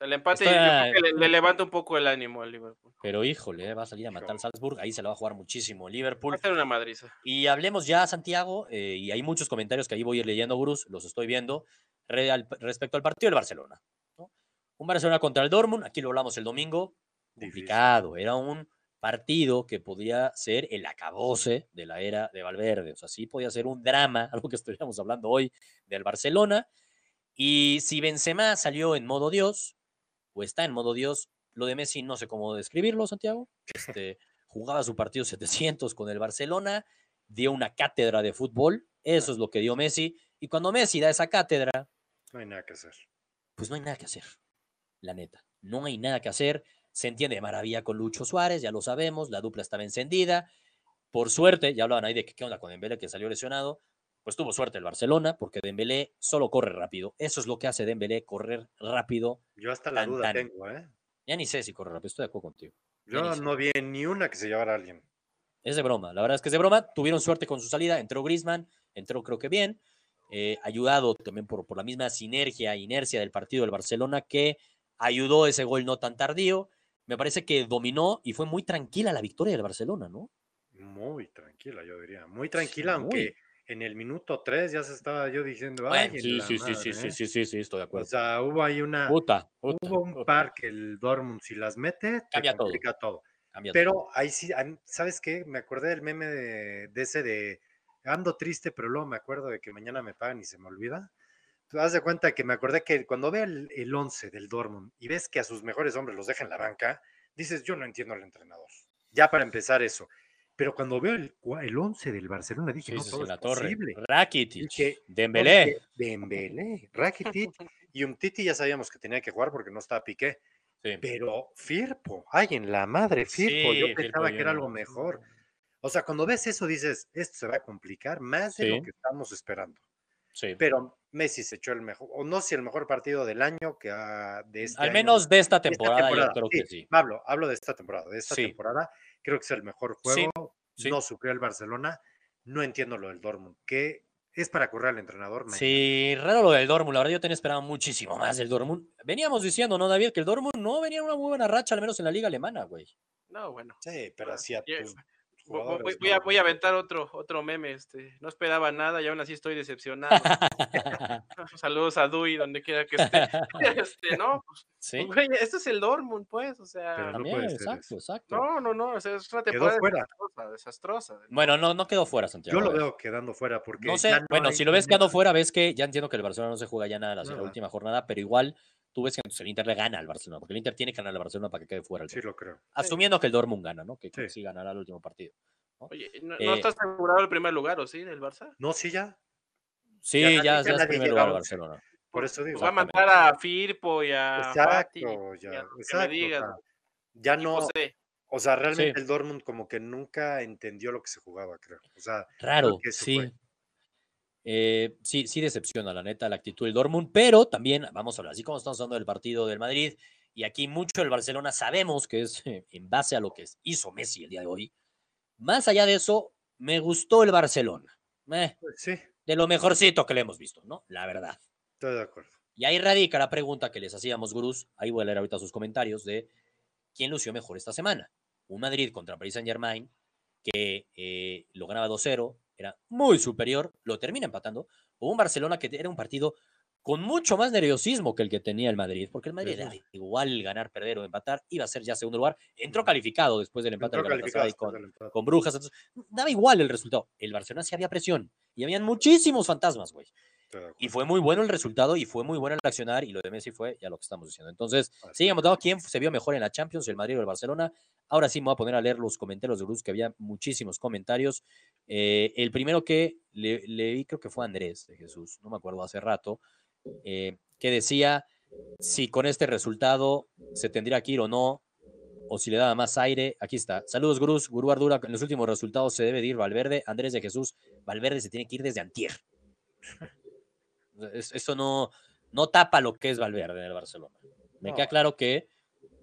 El empate yo Está- creo que le, le levanta un poco el ánimo al Liverpool. Pero híjole, eh, va a salir a matar al Salzburg, ahí se la va a jugar muchísimo el Va Liverpool. a ser una madriza. Y hablemos ya, Santiago, eh, y hay muchos comentarios que ahí voy a ir leyendo, Gurús, los estoy viendo, re- al- respecto al partido del Barcelona. ¿no? Un Barcelona contra el Dortmund, aquí lo hablamos el domingo, complicado, era un partido que podía ser el acabose de la era de Valverde, o sea, sí podía ser un drama, [laughs] algo que estaríamos hablando hoy del Barcelona, y si Benzema salió en modo Dios, o está en modo Dios, lo de Messi no sé cómo describirlo, Santiago, [laughs] este, jugaba su partido 700 con el Barcelona, dio una cátedra de fútbol, eso es lo que dio Messi, y cuando Messi da esa cátedra, No hay nada que hacer. pues no hay nada que hacer, la neta, no hay nada que hacer, se entiende de maravilla con Lucho Suárez, ya lo sabemos, la dupla estaba encendida, por suerte, ya hablaban ahí de que qué onda con Dembélé que salió lesionado, pues tuvo suerte el Barcelona, porque Dembélé solo corre rápido, eso es lo que hace Dembélé, correr rápido, Yo hasta la Tan, duda tan. tengo, ¿eh? ya ni sé si corre rápido, estoy de acuerdo contigo. Yo no vi ni una que se llevara a alguien. Es de broma, la verdad es que es de broma. Tuvieron suerte con su salida, entró Griezmann, entró creo que bien, eh, ayudado también por, por la misma sinergia, inercia del partido del Barcelona que ayudó ese gol no tan tardío. Me parece que dominó y fue muy tranquila la victoria del Barcelona, ¿no? Muy tranquila, yo diría. Muy tranquila, aunque en el minuto 3 ya se estaba yo diciendo, Bueno, ay, en sí, sí, sí, sí, madre, sí, ¿eh?". sí, sí, sí, estoy de O acuerdo. sea, hubo ahí una, puta, puta, hubo un puta, par que el Dortmund si las mete, te Cambia todo. complica todo. cambia todo. Pero ahí sí, ¿sabes qué? Me acordé del meme de, de ese de ando triste, pero luego me acuerdo de que mañana me pagan y se me olvida. Tú haz de cuenta que me acordé que cuando ve el, el 11 del Dortmund y ves que a sus mejores hombres los deja en la banca, dices, yo no entiendo al entrenador. Ya para empezar eso. Pero cuando veo el, el 11 del Barcelona, dije, Sí, no, todo es la torre. posible. Rakitic, Dije, Dembélé. Dembélé, Rakitic [laughs] y un Titi ya sabíamos que tenía que jugar porque no estaba Piqué. Sí. Pero Firpo, ay, en la madre, Firpo, Sí, yo Firpo, pensaba yo que era no. algo mejor. O sea, cuando ves eso dices, esto se va a complicar más de lo que estamos esperando. Sí. Pero Messi se echó el mejor, o no sé, el mejor partido del año que ah, de este Al año. menos de esta De esta temporada, temporada, yo creo sí, que sí. Hablo, hablo de esta temporada. De esta Sí. temporada creo que es el mejor juego. sí. No sufrió el Barcelona. No entiendo lo del Dortmund. que es para correr al entrenador? Sí, raro lo del Dortmund. La verdad, yo tenía esperado muchísimo más del Dortmund. Veníamos diciendo, ¿no, David? Que el Dortmund no venía en una muy buena racha, al menos en la liga alemana, güey. No, bueno. Sí, pero hacía. Voy, a, voy a aventar otro, otro meme. Este. No esperaba nada y aún así estoy decepcionado. [laughs] Saludos a Dui, donde quiera que esté. [laughs] Este, no, pues, sí, güey, este es el Dortmund, pues. O sea, Pero no también, puede ser exacto, exacto. no, no, no. o sea, es una Quedó temporada fuera. desastrosa, desastrosa. Bueno, no, no quedó fuera, Santiago. Yo lo veo quedando fuera porque. No sé, ya no bueno, hay si lo ves quedando fuera, ves que ya entiendo que el Barcelona no se juega ya nada la, última jornada, pero igual tú ves que entonces el Inter le gana al Barcelona, porque el Inter tiene que ganar al Barcelona para que quede fuera. el Sí, lo creo. Asumiendo que el Dortmund gana, ¿no? Que, que Sí. sí ganará el último partido. Oye, ¿no, Eh, no está asegurado el primer lugar, o sí, del Barça? No, sí, ya. Sí, Ya ya, nadie- ya, ya es nadie primer lugar el. Barcelona. Por eso digo. Va a mandar a Firpo y a Fati, Exacto, y ya. a que me digas. ya no. José. O sea, realmente Sí. el Dortmund como que nunca entendió lo que se jugaba, creo. O sea, Raro, sí. fue. Eh, sí, sí decepciona la neta la actitud del Dortmund, pero también vamos a hablar, así como estamos hablando del partido del Madrid, y aquí mucho del Barcelona sabemos que es eh, en base a lo que hizo Messi el día de hoy. Más allá de eso, me gustó el Barcelona. Eh, pues sí, de lo mejorcito que le hemos visto, ¿no? La verdad. estoy de acuerdo. Y ahí radica la pregunta que les hacíamos, gurús. Ahí voy a leer ahorita sus comentarios de quién lució mejor esta semana. Un Madrid contra Paris Saint Germain que eh, lo ganaba 2-0, era muy superior, lo termina empatando. O un Barcelona que era un partido con mucho más nerviosismo que el que tenía el Madrid, porque el Madrid Sí, sí, era sí. igual ganar, perder o empatar, iba a ser ya segundo lugar, entró calificado después del empate con, Brujas, entonces daba igual el resultado. El Barcelona sí había presión y habían muchísimos fantasmas, güey. Y fue muy bueno el resultado y fue muy bueno el accionar y lo de Messi fue ya lo que estamos diciendo. Entonces, Así sigue votado quién se vio mejor en la Champions, el Madrid o el Barcelona. Ahora sí me voy a poner a leer los comentarios de Bruce, que había muchísimos comentarios. Eh, el primero que le, leí creo que fue Andrés de Jesús, no me acuerdo hace rato, eh, que decía si con este resultado se tendría que ir o no, o si le daba más aire. Aquí está. Saludos, Gurús. Gurú Ardura, en los últimos resultados se debe de ir Valverde. Andrés de Jesús, Valverde se tiene que ir desde Antier. [laughs] Es- Eso no, no tapa lo que es Valverde en el Barcelona. Me No. queda claro que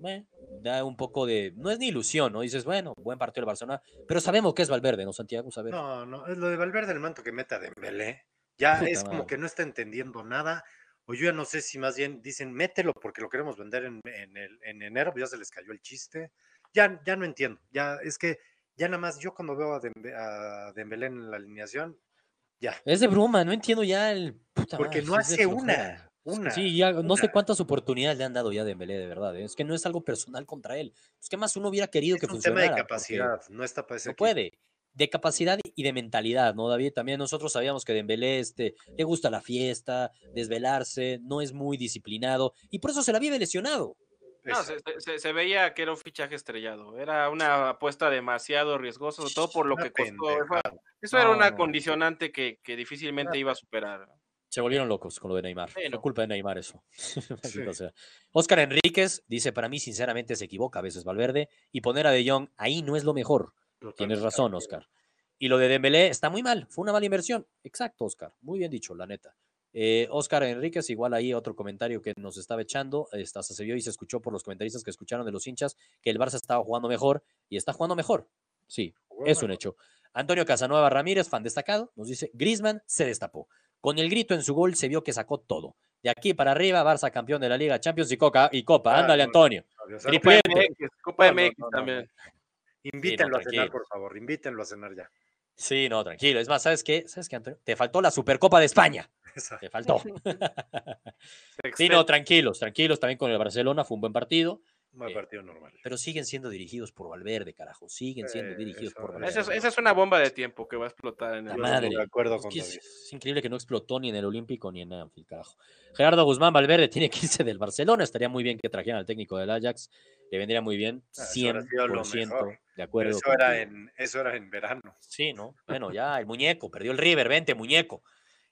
eh, da un poco de. No es ni ilusión, ¿no? Dices, bueno, buen partido del Barcelona, pero sabemos que es Valverde, ¿no, Santiago? Ver. No, no, es lo de Valverde el manto que meta Dembélé. Ya Puta es como que no está entendiendo nada. O yo ya no sé si más bien dicen, mételo porque lo queremos vender en, en el, en enero, pues ya se les cayó el chiste. Ya, ya no entiendo. Ya es que ya nada más yo cuando veo a, Dembe- a Dembélé en la alineación, ya. Es de broma, no entiendo ya el. puta Porque madre, no de hace una, una, Sí, ya no sé cuántas oportunidades le han dado ya a Dembélé, de verdad. ¿eh? Es que no es algo personal contra él. Es que más uno hubiera querido Es que un tema de funcionara. capacidad, no está para ese No puede. De capacidad y de mentalidad, ¿no, David? También nosotros sabíamos que Dembélé este, le gusta la fiesta, desvelarse, no es muy disciplinado y por eso se la vive lesionado. No, se, veía que era un fichaje estrellado. Era una apuesta demasiado riesgosa, sobre todo por lo Una que costó. Eso- era No, una condicionante que, que difícilmente iba a superar. Se volvieron locos con lo de Neymar. Sí, Fue no. culpa de Neymar eso. [laughs] Sí. Oscar Enríquez dice, para mí sinceramente se equivoca a veces Valverde y poner a De Jong ahí no es lo mejor. Tienes Totalmente razón. Oscar. Y lo de Dembélé está muy mal, fue una mala inversión. Exacto, Oscar. Muy bien dicho, la neta. Eh, Oscar Enríquez, igual ahí otro comentario que nos estaba echando, esta, se vio y se escuchó por los comentaristas que escucharon de los hinchas que el Barça estaba jugando mejor y está jugando mejor. Sí, es un hecho. Antonio Casanueva Ramírez, fan destacado, nos dice, Griezmann se destapó. Con el grito en su gol se vio que sacó todo. De aquí para arriba, Barça campeón de la Liga Champions y, Coca, y Copa. Ándale, Antonio. Copa MX, Copa MX no, no, también. Invítenlo a cenar, por favor, invítenlo a cenar ya. Sí, no, tranquilo. Es más, ¿sabes qué? ¿Sabes qué, Antonio? Te faltó la Supercopa de España. Te faltó. [laughs] Sí, no, tranquilos, tranquilos. También con el Barcelona fue un buen partido, Eh, partido normal. pero siguen siendo dirigidos por Valverde, carajo. Siguen siendo Eh, dirigidos eso por. Valverde. Esa es, esa es una bomba de tiempo que va a explotar en La el madre. de acuerdo Es con que es, David. es increíble que no explotó ni en el Olímpico ni en Anfield, carajo. Gerardo Guzmán Valverde [laughs] tiene que irse del Barcelona. Estaría muy bien que trajeran al técnico del Ajax. Le vendría muy bien. Ah, eso hubiera sido lo 100% mejor. de Pero acuerdo. eso era, en, eso era en verano. Sí, ¿no? Bueno, ya el muñeco, perdió el River, vente, muñeco.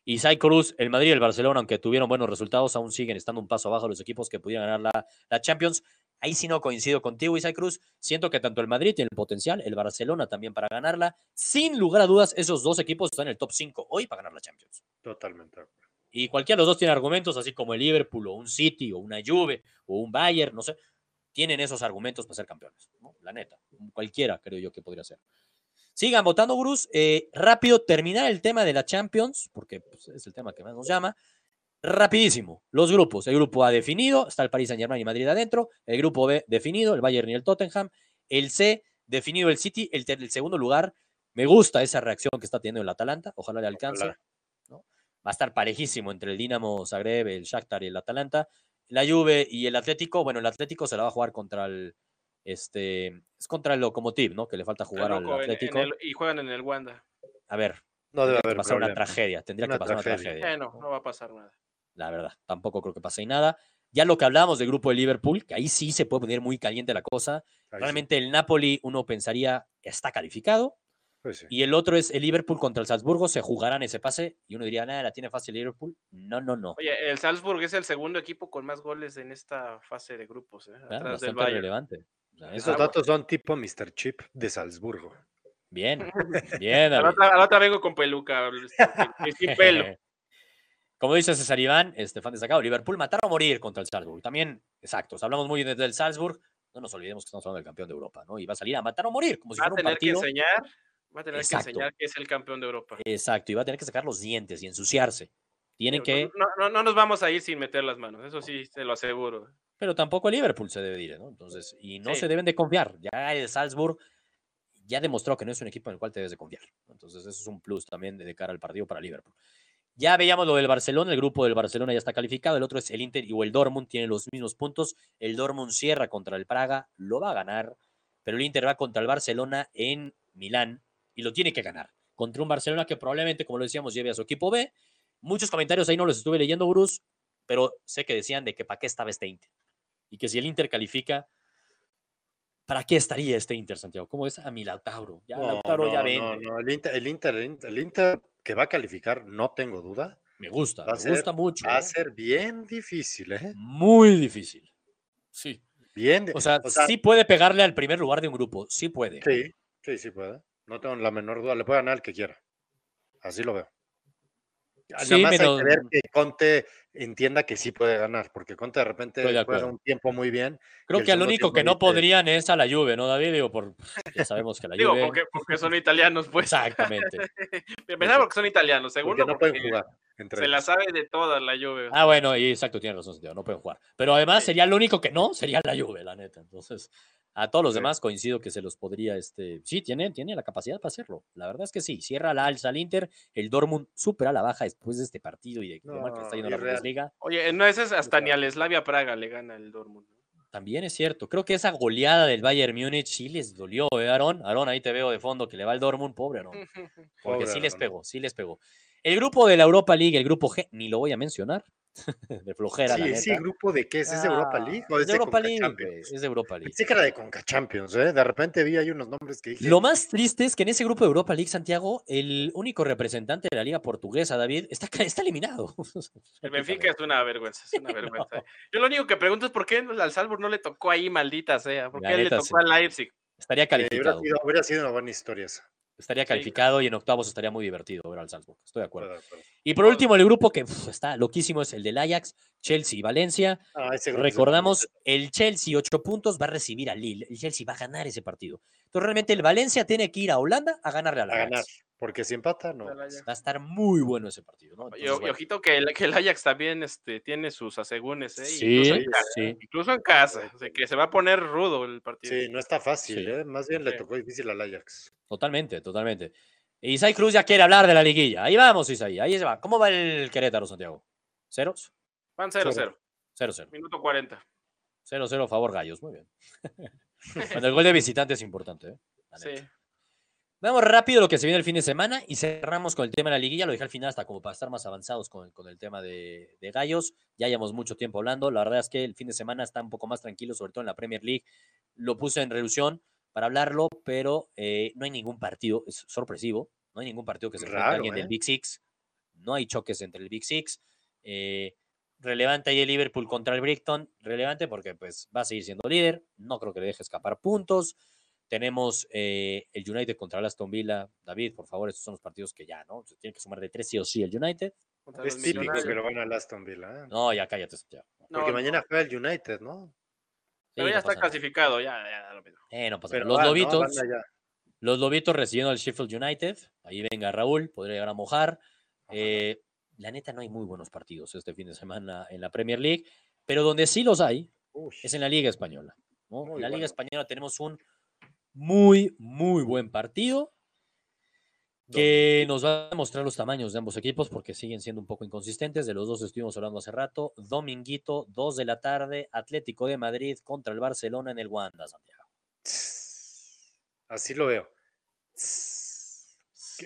Isai Cruz, el Madrid y el Barcelona, aunque tuvieron buenos resultados, aún siguen estando un paso abajo los equipos que pudieran ganar la, la Champions. Ahí sí no coincido contigo, Isai Cruz. Siento que tanto el Madrid tiene el potencial, el Barcelona también para ganarla. Sin lugar a dudas, esos dos equipos están en el top 5 hoy para ganar la Champions. Totalmente. Y cualquiera de los dos tiene argumentos, así como el Liverpool o un City o una Juve o un Bayern, no sé, tienen esos argumentos para ser campeones, ¿no? La neta, cualquiera creo yo que podría ser. Sigan votando, Bruce. Eh, rápido, terminar el tema de la Champions, porque pues, es el tema que más nos llama. Rapidísimo, los grupos. El grupo A definido, está el Paris Saint Germain y Madrid adentro. El grupo B definido, el Bayern y el Tottenham. El C definido el City. El, segundo lugar, me gusta esa reacción que está teniendo el Atalanta. Ojalá le alcance. Ojalá. ¿no? Va a estar parejísimo entre el Dinamo Zagreb, el Shakhtar y el Atalanta. La Juve y el Atlético, bueno, el Atlético se la va a jugar contra el este es contra el Lokomotiv, ¿no? Que le falta jugar al loco en- en Atlético. el- y juegan en el Wanda. A ver, No debe haber pasar una tragedia, tendría Una que pasar tragedia. una tragedia. Eh, no, no va a pasar nada. La verdad, tampoco creo que pase ahí nada. Ya lo que hablábamos del grupo de Liverpool, que ahí sí se puede poner muy caliente la cosa. Ahí sí. Realmente el Napoli, uno pensaría, está calificado. Pues sí. Y el otro es el Liverpool contra el Salzburgo. Se jugarán ese pase. Y uno diría, nada, la tiene fácil Liverpool. No, no, no. Oye, el Salzburg es el segundo equipo con más goles en esta fase de grupos, ¿eh? Atrás del bastante relevante. Esos eso- datos son tipo Mr. Chip de Salzburgo. Bien, bien. [laughs] A la, David. otra, a la otra vengo con peluca, este, [laughs] sin pelo. [laughs] Como dice César Iván, este fan destacado, Liverpool matar o morir contra el Salzburg. También, exactos, hablamos muy bien del Salzburg. No nos olvidemos que estamos hablando del campeón de Europa, ¿no? Y va a salir a matar o morir, como si Va a fuera un tener que partido. enseñar, va a tener Exacto. que enseñar que es el campeón de Europa. Exacto, y va a tener que sacar los dientes y ensuciarse. Tienen que, No, no, no nos vamos a ir sin meter las manos, eso sí, te lo aseguro. pero tampoco el Liverpool se debe ir, ¿no? Entonces, y no Sí. se deben de confiar. Ya el Salzburg ya demostró que no es un equipo en el cual te debes de confiar. Entonces, eso es un plus también de, de cara al partido para Liverpool. Ya veíamos lo del Barcelona, el grupo del Barcelona ya está calificado, el otro es el Inter y el Dortmund, tiene los mismos puntos. El Dortmund cierra contra el Praga, lo va a ganar, pero el Inter va contra el Barcelona en Milán y lo tiene que ganar. Contra un Barcelona que probablemente, como lo decíamos, lleve a su equipo B. Muchos comentarios ahí no los estuve leyendo, Bruce, pero sé que decían de que para qué estaba este Inter. Y que si el Inter califica, ¿para qué estaría este Inter, Santiago? ¿Cómo es? A mi Lautaro. Ya, No, Lautaro ya no, ven. no, el, Inter, el Inter- el Inter que va a calificar, no tengo duda. Me gusta, Va me ser- gusta mucho. Va a ¿eh? ser bien difícil, ¿eh? Muy difícil. Sí. Bien. di- O sea, sí puede pegarle al primer lugar de un grupo. Sí puede. sí, sí, sí puede. No tengo la menor duda. Le puede ganar el que quiera. Así lo veo. Nada Sí, más hay pero- que ver que Conte entienda que sí puede ganar, porque Conte de repente de juega un tiempo muy bien. Creo que al único que no dice- podrían es a la Juve, ¿no, David? Digo, por, ya sabemos que la Digo, Juve. porque, porque son italianos, pues. Exactamente. [laughs] Empezar porque son italianos. Porque Segundo, no pueden porque jugar entre se la ellos. sabe de todas la Juve. Ah, bueno, y exacto, tiene razón, Santiago, no pueden jugar. Pero además sería el único que no, sería la Juve, la neta. Entonces, a todos los Sí. demás coincido que se los podría, este, sí, tiene, tiene la capacidad para hacerlo. La verdad es que sí, cierra la alza al Inter, el Dortmund supera la baja después de este partido y de mal que está No, yendo la. Bundesliga. Oye, no, ese es hasta ni al Slavia Praga le gana el Dortmund. También es cierto. Creo que esa goleada del Bayern Múnich sí les dolió, ¿eh, Aarón? Aarón, ahí te veo de fondo que le va el Dortmund, pobre Aarón. [laughs] Porque Pobre sí les pegó, sí les pegó. El grupo de la Europa League, el grupo G, ni lo voy a mencionar. [laughs] de flojera, la Sí, neta. sí, grupo de qué es, ¿es de Europa Ah, League o es de Europa League, es de Europa League. Pensé que era de Conca Champions, ¿eh? De repente vi ahí unos nombres que dije. Lo más triste es que en ese grupo de Europa League, Santiago, el único representante de la liga portuguesa, David, está, está eliminado. [laughs] El Benfica es una vergüenza, es una vergüenza. [laughs] Yo lo único que pregunto es por qué al Salzburg no le tocó ahí, maldita sea. ¿Por La qué le tocó sí. al Leipzig? Estaría eh, hubiera, calificado. sido, hubiera sido una buena historia esa. Estaría calificado y en octavos estaría muy divertido ver al Salzburg. Estoy de acuerdo. Y por último, el grupo que uf, está loquísimo es el del Ajax, Chelsea y Valencia. Ah, Recordamos, el Chelsea, ocho puntos, va a recibir al Lille. El Chelsea va a ganar ese partido. Entonces, realmente el Valencia tiene que ir a Holanda a ganarle al a Ajax. ganar. Porque si empata, no. Va a estar muy bueno ese partido, ¿no? Y, Entonces, y bueno. ojito que el, que el Ajax también este, tiene sus asegúnes, ¿eh? Sí, incluso, en casa, sí. incluso en casa. o sea, que se va a poner rudo el partido. Sí, no está fácil, Sí. ¿eh? Más bien le tocó difícil al Ajax. Totalmente, totalmente. Isai Cruz ya quiere hablar de la liguilla. Ahí vamos, Isai. Ahí se va. ¿Cómo va el Querétaro, Santiago? ¿Ceros? Van 0-0, Cero. 0-0. minuto 40. 0-0 favor Gallos. Muy bien. [laughs] Cuando el gol de visitante es importante, ¿eh? Sí. Vamos rápido lo que se viene el fin de semana y cerramos con el tema de la liguilla. Lo dejé al final hasta como para estar más avanzados con, con el tema de, de gallos. Ya llevamos mucho tiempo hablando. La verdad es que el fin de semana está un poco más tranquilo, sobre todo en la Premier League. Lo puse en reducción para hablarlo, pero eh, no hay ningún partido, es sorpresivo, no hay ningún partido que se enfrente a alguien del ¿eh? Big Six. No hay choques entre el Big Six. Eh, relevante ahí el Liverpool contra el Brighton. Relevante porque pues va a seguir siendo líder. No creo que le deje escapar puntos. Tenemos eh, el United contra el Aston Villa. David, por favor, estos son los partidos que ya, ¿no? Se tiene que sumar de tres sí o sí el United. Contra Es típico que lo van al Aston Villa, ¿eh? No, ya cállate, Santiago. No, Porque no, mañana juega el United, ¿no? Pero ya no está clasificado, ya, ya, lo mismo. Eh, no pasa Pero nada. Los. Lobitos, los Lobitos recibiendo al Sheffield United. Ahí venga Raúl, podría llegar a mojar. Eh, la neta no hay muy buenos partidos este fin de semana en la Premier League, pero donde sí los hay Uy, es en la Liga Española. ¿no? En la Liga bueno. Española tenemos un muy, muy buen partido que nos va a demostrar los tamaños de ambos equipos porque siguen siendo un poco inconsistentes. De los dos estuvimos hablando hace rato. Dominguito, 2 de la tarde, Atlético de Madrid contra el Barcelona en el Wanda, Santiago. Así lo veo.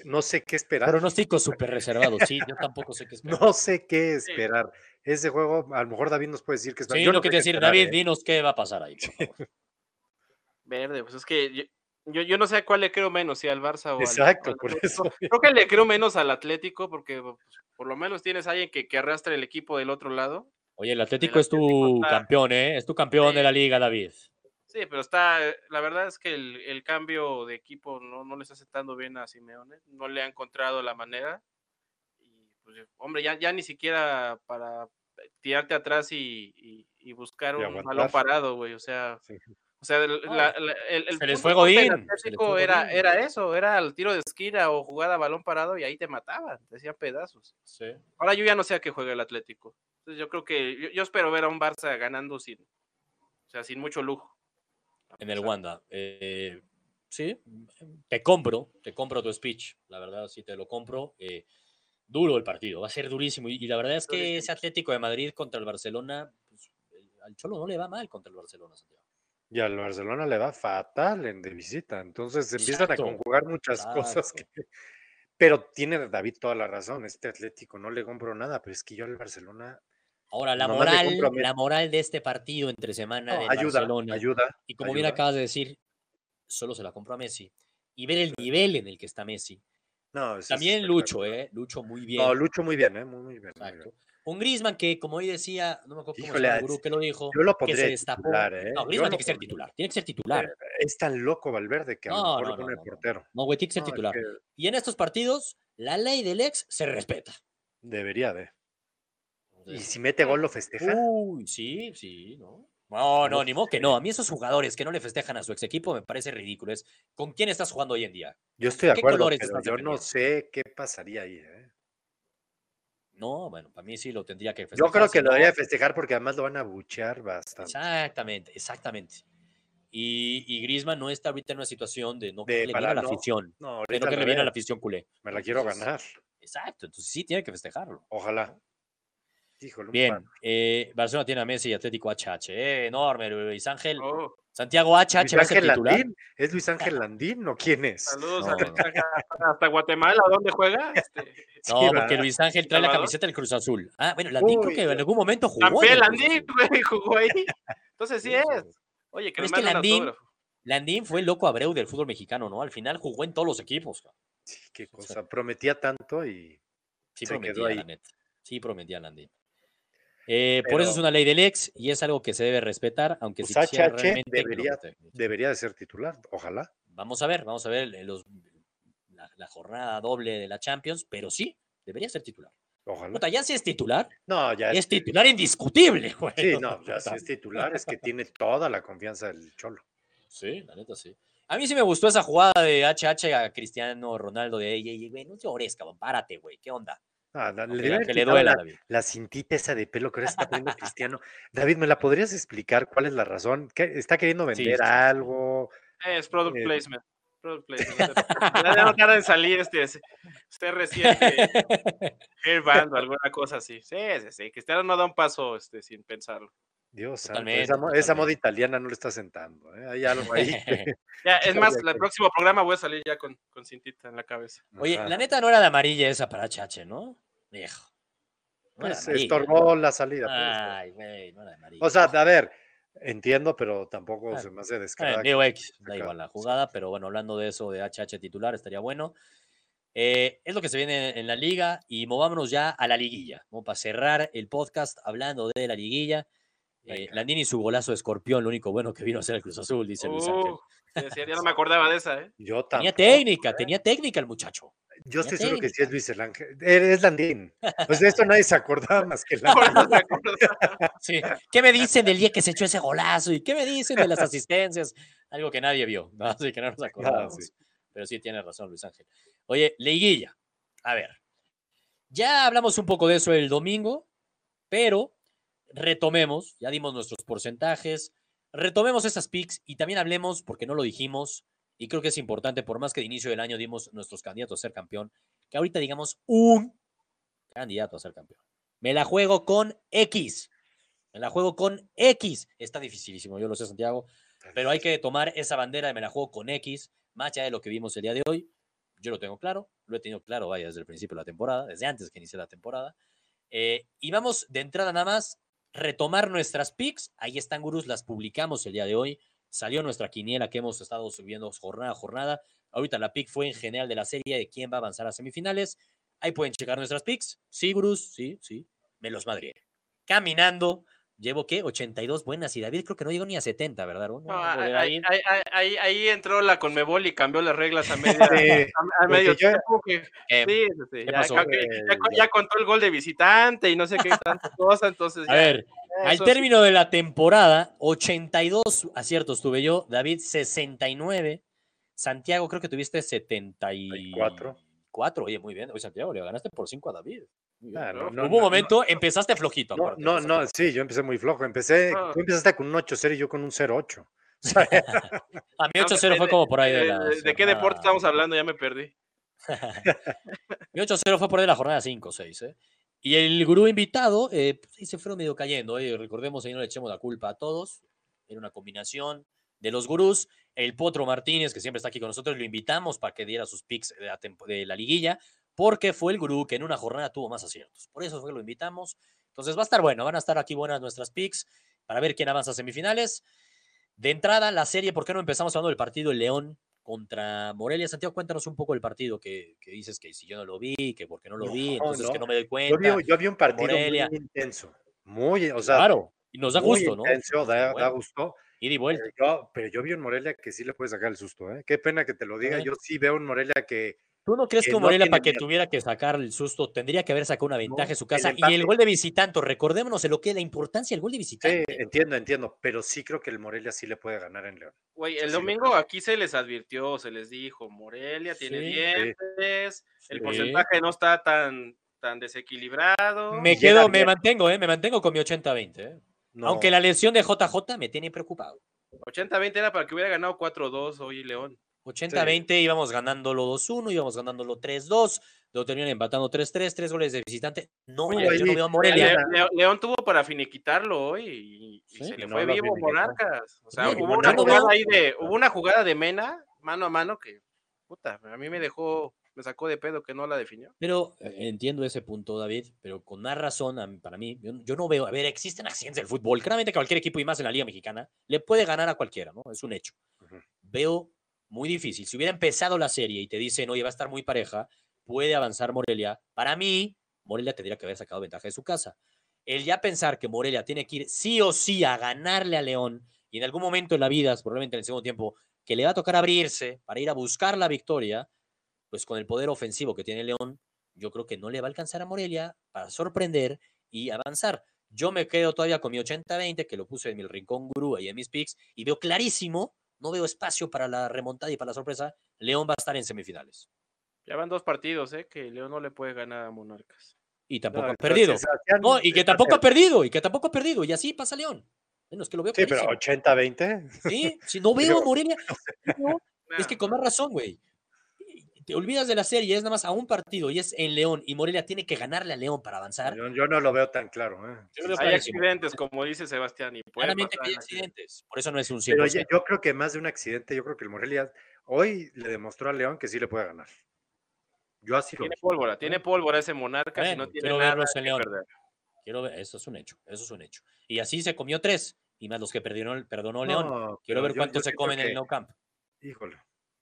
No sé qué esperar. Pronóstico [laughs] súper reservado, sí, yo tampoco sé qué esperar. No sé qué esperar. Ese juego, a lo mejor David nos puede decir que esperar. Sí, Yo lo no que decir, esperar, David, ¿eh? dinos qué va a pasar ahí. por favor. Verde, pues es que yo, yo, yo no sé a cuál le creo menos, si al Barça o al- Exacto, al por Atlético. eso. Creo que le creo menos al Atlético porque pues, por lo menos tienes a alguien que, que arrastre el equipo del otro lado. Oye, el Atlético es Atlético tu campeón, ¿eh? Es tu campeón de Sí. la liga, David. Sí, pero está, la verdad es que el, el cambio de equipo no, no le está aceptando bien a Simeone, no le ha encontrado la manera. Y pues, hombre, ya, ya ni siquiera para tirarte atrás y, y- y buscar Y un balón parado, güey. O sea, Sí. o sea, el, No, la- la- el- el se les punto fue fuerte del Godín, se les Atlético fue era, Godín. era eso, era el tiro de esquina o jugada a balón parado y ahí te mataban, te hacían pedazos. Sí. Ahora yo ya no sé a qué juega el Atlético. Entonces yo creo que yo, yo espero ver a un Barça ganando sin, o sea, sin mucho lujo. En el Wanda. Eh, sí, te compro, te compro tu speech. La verdad, sí te lo compro. Eh, Duro el partido, va a ser durísimo. Y, y la verdad es que ese Atlético de Madrid contra el Barcelona, pues, el- al Cholo no le va mal contra el Barcelona, Santiago. Y al Barcelona le va fatal en de visita. Entonces se empiezan Exacto, a conjugar muchas cosas. exacto. que- [laughs] Pero tiene David toda la razón. Este Atlético no le compro nada, pero es que yo al Barcelona Ahora, la Nomás moral, compro la moral de este partido entre semana no, del ayuda, Barcelona, ayuda. y como bien acabas de decir, solo se la compró a Messi. Y ver el nivel en el que está Messi. No, También Lucho. ¿eh? Lucho muy bien. No, Lucho muy bien, ¿eh? Muy, muy bien. muy bien. Exacto. Un Grisman que, como hoy decía, no me acuerdo cómo Híjole, llama el gurú que lo dijo, Yo lo que se destapó. titular, ¿eh? No, lo tiene que ser titular, tiene que ser titular. Eh, Es tan loco Valverde que a lo No, mejor no, pone no, no, no. portero. No, güey, tiene que ser No, es titular. que Y en estos partidos, la ley del ex se respeta. debería de. Y si mete gol lo festeja. Uy, sí, sí, ¿no? No, no, ni modo que no. A mí esos jugadores que no le festejan a su ex equipo me parece ridículo. Es, ¿Con quién estás jugando hoy en día? Yo estoy de ¿Qué acuerdo, pero yo no sé qué pasaría ahí. ¿eh? No, bueno, para mí sí lo tendría que festejar. Yo creo que lo debería festejar porque además lo van a buchear bastante. Exactamente, exactamente. Y, y Griezmann no está ahorita en una situación de no De bien para a la no- afición. No, De no al caerle bien a la afición culé. me la quiero Entonces, ganar. Exacto, entonces sí tiene que festejarlo. Ojalá. Híjole, Bien, eh, Barcelona tiene a Messi y Atlético HH. Eh, enorme, Luis Ángel. Oh, Santiago HH Luis va a ser titular. Landín. ¿Es Luis Ángel [laughs] Landín o quién es? saludos No, a no. hasta, Guatemala, ¿dónde juega? [laughs] Este, Sí, No, porque. Luis Ángel trae la camiseta del Cruz Azul. Ah, bueno, Landín creo que en algún momento jugó. También Landín, jugó ahí. Entonces sí es. Oye, que Pero es que Landín-. Landín fue el loco Abreu del fútbol mexicano, ¿no? Al final jugó en todos los equipos. Sí, qué cosa. Prometía tanto y Sí Se quedó prometía, la neta. Sí prometía Landín. Eh, por eso es una ley del ex y es algo que se debe respetar, aunque si Pues quisiera HH realmente debería- debería de ser titular. Ojalá. Vamos a ver, vamos a ver los, la, la jornada doble de la Champions, pero sí, debería ser titular. Ojalá. Puta, ya si es titular, No, ya es titular indiscutible, güey. Sí, no, [laughs] ya si es titular es que tiene toda la confianza del Cholo. Sí, la neta sí. A mí sí me gustó esa jugada de HH a Cristiano Ronaldo de, ey, ey, güey, no llores, cabrón, párate, güey, ¿qué onda? Ah, Aunque le le, debe que le duela, la, David. la cintita esa de pelo que ahora está poniendo [laughs] Cristiano. David, ¿me la podrías explicar cuál es la razón? ¿Qué- ¿Está queriendo vender sí, sí. algo? Es product Eh, placement. Product [laughs] placement. No tarda en salir este. Usted reciente Hairband [laughs] o alguna cosa así. Sí, sí, sí. Cristiano no da un paso este, sin pensarlo. Dios Totalmente, esa, mo- esa moda italiana no le está sentando. ¿eh? Hay algo ahí. [laughs] Ya, [laughs] es más, el próximo programa voy a salir ya con, con cintita en la cabeza. Oye, Ajá. la neta no era de amarilla esa para HH, ¿no? Viejo. No Pues amarilla. estorbó la salida. pues. Ay, güey, no era de amarilla. O sea, a ver, entiendo, pero tampoco Ah, se me hace Eh, descarada. X, da igual la sí. jugada, pero bueno, hablando de eso, de HH titular, estaría bueno. Eh, es lo que se viene en la liga y movámonos ya a la liguilla, ¿no? para cerrar el podcast hablando de la liguilla. Eh. Landini y su golazo de escorpión, lo único bueno que vino a ser el Cruz Azul, dice Luis Ángel. Uh, sí, sí, ya no me acordaba de esa, ¿eh? Yo Tenía tampoco, técnica, ¿eh? tenía técnica el muchacho. Yo tenía estoy seguro que sí es. Luis el Ángel. Es Landín. Pues de esto nadie se acordaba más que [laughs] Landín. [laughs] Sí. ¿Qué me dicen del día que se echó ese golazo? ¿Y qué me dicen de las asistencias? Algo que nadie vio, ¿no? así que no nos acordamos. sí. Pero sí tiene razón, Luis Ángel. Oye, liguilla. A ver, ya hablamos un poco de eso el domingo, pero retomemos, ya dimos nuestros porcentajes, retomemos esas picks y también hablemos, porque no lo dijimos, y creo que es importante, por más que de inicio del año dimos nuestros candidatos a ser campeón, que ahorita digamos un candidato a ser campeón. Me la juego con X. Me la juego con X. Está dificilísimo, yo lo sé, Santiago, pero hay que tomar esa bandera de me la juego con X, más allá de lo que vimos el día de hoy. Yo lo tengo claro, lo he tenido claro, vaya, desde el principio de la temporada, desde antes que inicie la temporada. Eh, y vamos de entrada nada más, retomar nuestras picks. Ahí están, gurús, las publicamos el día de hoy. Salió nuestra quiniela que hemos estado subiendo jornada a jornada. Ahorita la pick fue en general de la serie de quién va a avanzar a semifinales. Ahí pueden checar nuestras picks. Sí, gurús, sí, sí. Me los madrié. Caminando. Llevo, ¿qué? 82 buenas. Y David creo que no llegó ni a 70, ¿verdad? No, ahí, ahí- ahí- ahí- ahí entró la Conmebol y cambió las reglas a, [laughs] media, Sí, a, a medio yo- tiempo. que- Eh, sí, sí, sí, ¿qué ya, pasó? Eh, co- ya. ya contó el gol de visitante y no sé qué tanta [laughs] cosa, entonces A ya, ver, al término de la temporada, 82 aciertos tuve yo, David 69, Santiago creo que tuviste 74. 74. Oye, muy bien. Oye, Santiago, le ganaste por 5 a David. Ah, no, Hubo no, Hubo no, un momento, empezaste flojito. No, no, empezaste no, sí, yo empecé muy flojo. Empecé, Ah. tú empezaste con un 8-0 y yo con un 0-8. O sea, [laughs] A mí No, 8-0 fue de- como por ahí de, de- la de- ¿De qué deporte estamos hablando? Ya me perdí. [laughs] Mi 8-0 fue por ahí la jornada 5 6, ¿eh? Y el gurú invitado, eh, pues, se fueron medio cayendo, ¿eh? Recordemos, ahí no le echemos la culpa a todos. Era una combinación de los gurús. El Potro Martínez, que siempre está aquí con nosotros, lo invitamos para que diera sus picks de la, de la liguilla, porque fue el gurú que en una jornada tuvo más aciertos. Por eso fue que lo invitamos. Entonces va a estar bueno, van a estar aquí buenas nuestras picks para ver quién avanza a semifinales. De entrada, la serie, ¿por qué no empezamos hablando del partido el León contra Morelia? Santiago, cuéntanos un poco el partido que, que dices que si yo no lo vi, que porque no lo vi, No, entonces que no. no me doy Yo cuenta. vi, yo vi un partido Morelia. muy intenso. Muy, o sea, claro, y nos da gusto, ¿no? intenso, da, da Bueno, gusto. y vuelta. Pero yo, pero yo vi un Morelia que sí le puede sacar el susto, ¿eh? Qué pena que te lo diga. Yo sí veo un Morelia que ¿Tú no crees que que un no Morelia para que miedo. tuviera que sacar el susto tendría que haber sacado una ventaja No, en su el casa? y el gol de visitante, recordémonos de lo que es la importancia del gol de sí, visitante. entiendo, entiendo, pero sí creo que el Morelia sí le puede ganar en León. Güey, el Sí, domingo aquí se les advirtió, se les dijo, Morelia tiene Sí. dientes, el Sí. porcentaje no está tan, tan desequilibrado. Me quedo, me mantengo, ¿eh? me mantengo con mi 80-20. ¿eh? No, Aunque la lesión de JJ me tiene preocupado. 80-20 era para que hubiera ganado 4-2 hoy León. 80-20 íbamos ganándolo 2-1, íbamos ganándolo 3-2, lo terminan empatando 3-3, tres goles de visitante. No, Uy, yo no veo a Morelia. Le- León tuvo para finiquitarlo hoy y, y Sí, se le no fue vivo. Monarcas. O sea, Sí, hubo una no jugada veo- ahí de, hubo una jugada de Mena, mano a mano, que puta, a mí me dejó, me sacó de pedo que no la definió. Pero eh, entiendo ese punto, David, pero con más razón, para mí, yo, yo no veo, a ver, existen accidentes del fútbol. Claramente cualquier equipo y más en la Liga Mexicana le puede ganar a cualquiera, ¿no? Es un hecho. Ujú. Veo muy difícil. Si hubiera empezado la serie y te dicen, oye, va a estar muy pareja, puede avanzar Morelia. Para mí, Morelia tendría que haber sacado ventaja de su casa. El ya pensar que Morelia tiene que ir sí o sí a ganarle a León y en algún momento en la vida, probablemente en el segundo tiempo, que le va a tocar abrirse para ir a buscar la victoria, pues con el poder ofensivo que tiene León, yo creo que no le va a alcanzar a Morelia para sorprender y avanzar. Yo me quedo todavía con mi 80-20, que lo puse en mi rincón gurú y en mis picks, y veo clarísimo, no veo espacio para la remontada y para la sorpresa. León va a estar en semifinales. Ya van dos partidos, ¿eh? Que León no le puede ganar a Monarcas. Y tampoco No, ha perdido. No, y que tampoco ha perdido, y que tampoco ha perdido. Y así pasa León. Bueno, es que lo veo Sí, pero clarísimo. 80-20. Sí, si no [laughs] veo a Pero- Morelia, [laughs] no, es que con más razón, güey. Te olvidas de la serie, es nada más a un partido y es en León y Morelia tiene que ganarle a León para avanzar. Yo, yo no lo veo tan claro. ¿eh? Yo veo Hay clarísimo. accidentes, como dice Sebastián, y puede Claramente pasar hay accidentes. por eso no es un 100%. Pero yo, yo creo que más de un accidente, yo creo que el Morelia hoy le demostró a León que sí le puede ganar. Yo así lo Tiene pólvora, tiene pólvora ese Monarcas y Bueno, no tiene quiero nada verlos en que León. perder. Quiero ver, eso es un hecho, eso es un hecho. Y así se comió tres, y más los que perdieron, perdonó León. No, Quiero pero ver yo- cuánto yo se comen en el No Camp. Híjole.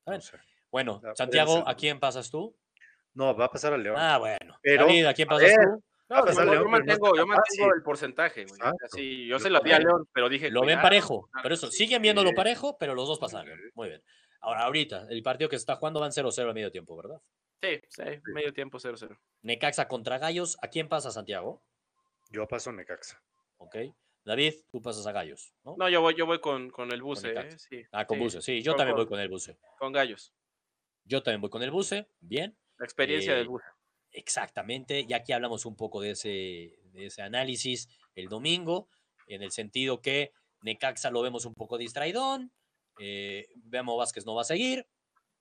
A ver. No, sé. Bueno, Santiago. ¿a quién pasas tú? No, va a pasar al León. Ah, bueno. Pero, David, ¿a quién a pasas ver, tú? Va a No, pasar yo, León, yo pero no mantengo, yo mantengo el porcentaje, güey. Así, yo se lo di a. León, pero dije. Lo ven cuidado, parejo, pero eso, sí. siguen viéndolo sí. parejo, pero los dos pasaron. Muy bien. Ahora, ahorita, el partido que se está jugando van 0-0 a medio tiempo, ¿verdad? Sí, sí, medio tiempo 0-0. Necaxa contra Gallos, ¿a quién pasa Santiago? Yo paso Necaxa. ¿Ok? David, tú pasas a Gallos, ¿no? No, yo voy, yo voy con, con el buce. ¿eh? Sí, ah, con sí, Buce, sí, yo Con- también voy con- con el Buce. Con gallos. Yo también voy con el Buce, bien. La experiencia Eh, del buce. Exactamente, y aquí hablamos un poco de ese, de ese análisis el domingo, en el sentido que Necaxa lo vemos un poco distraidón, eh, Vemo Vázquez no va a seguir,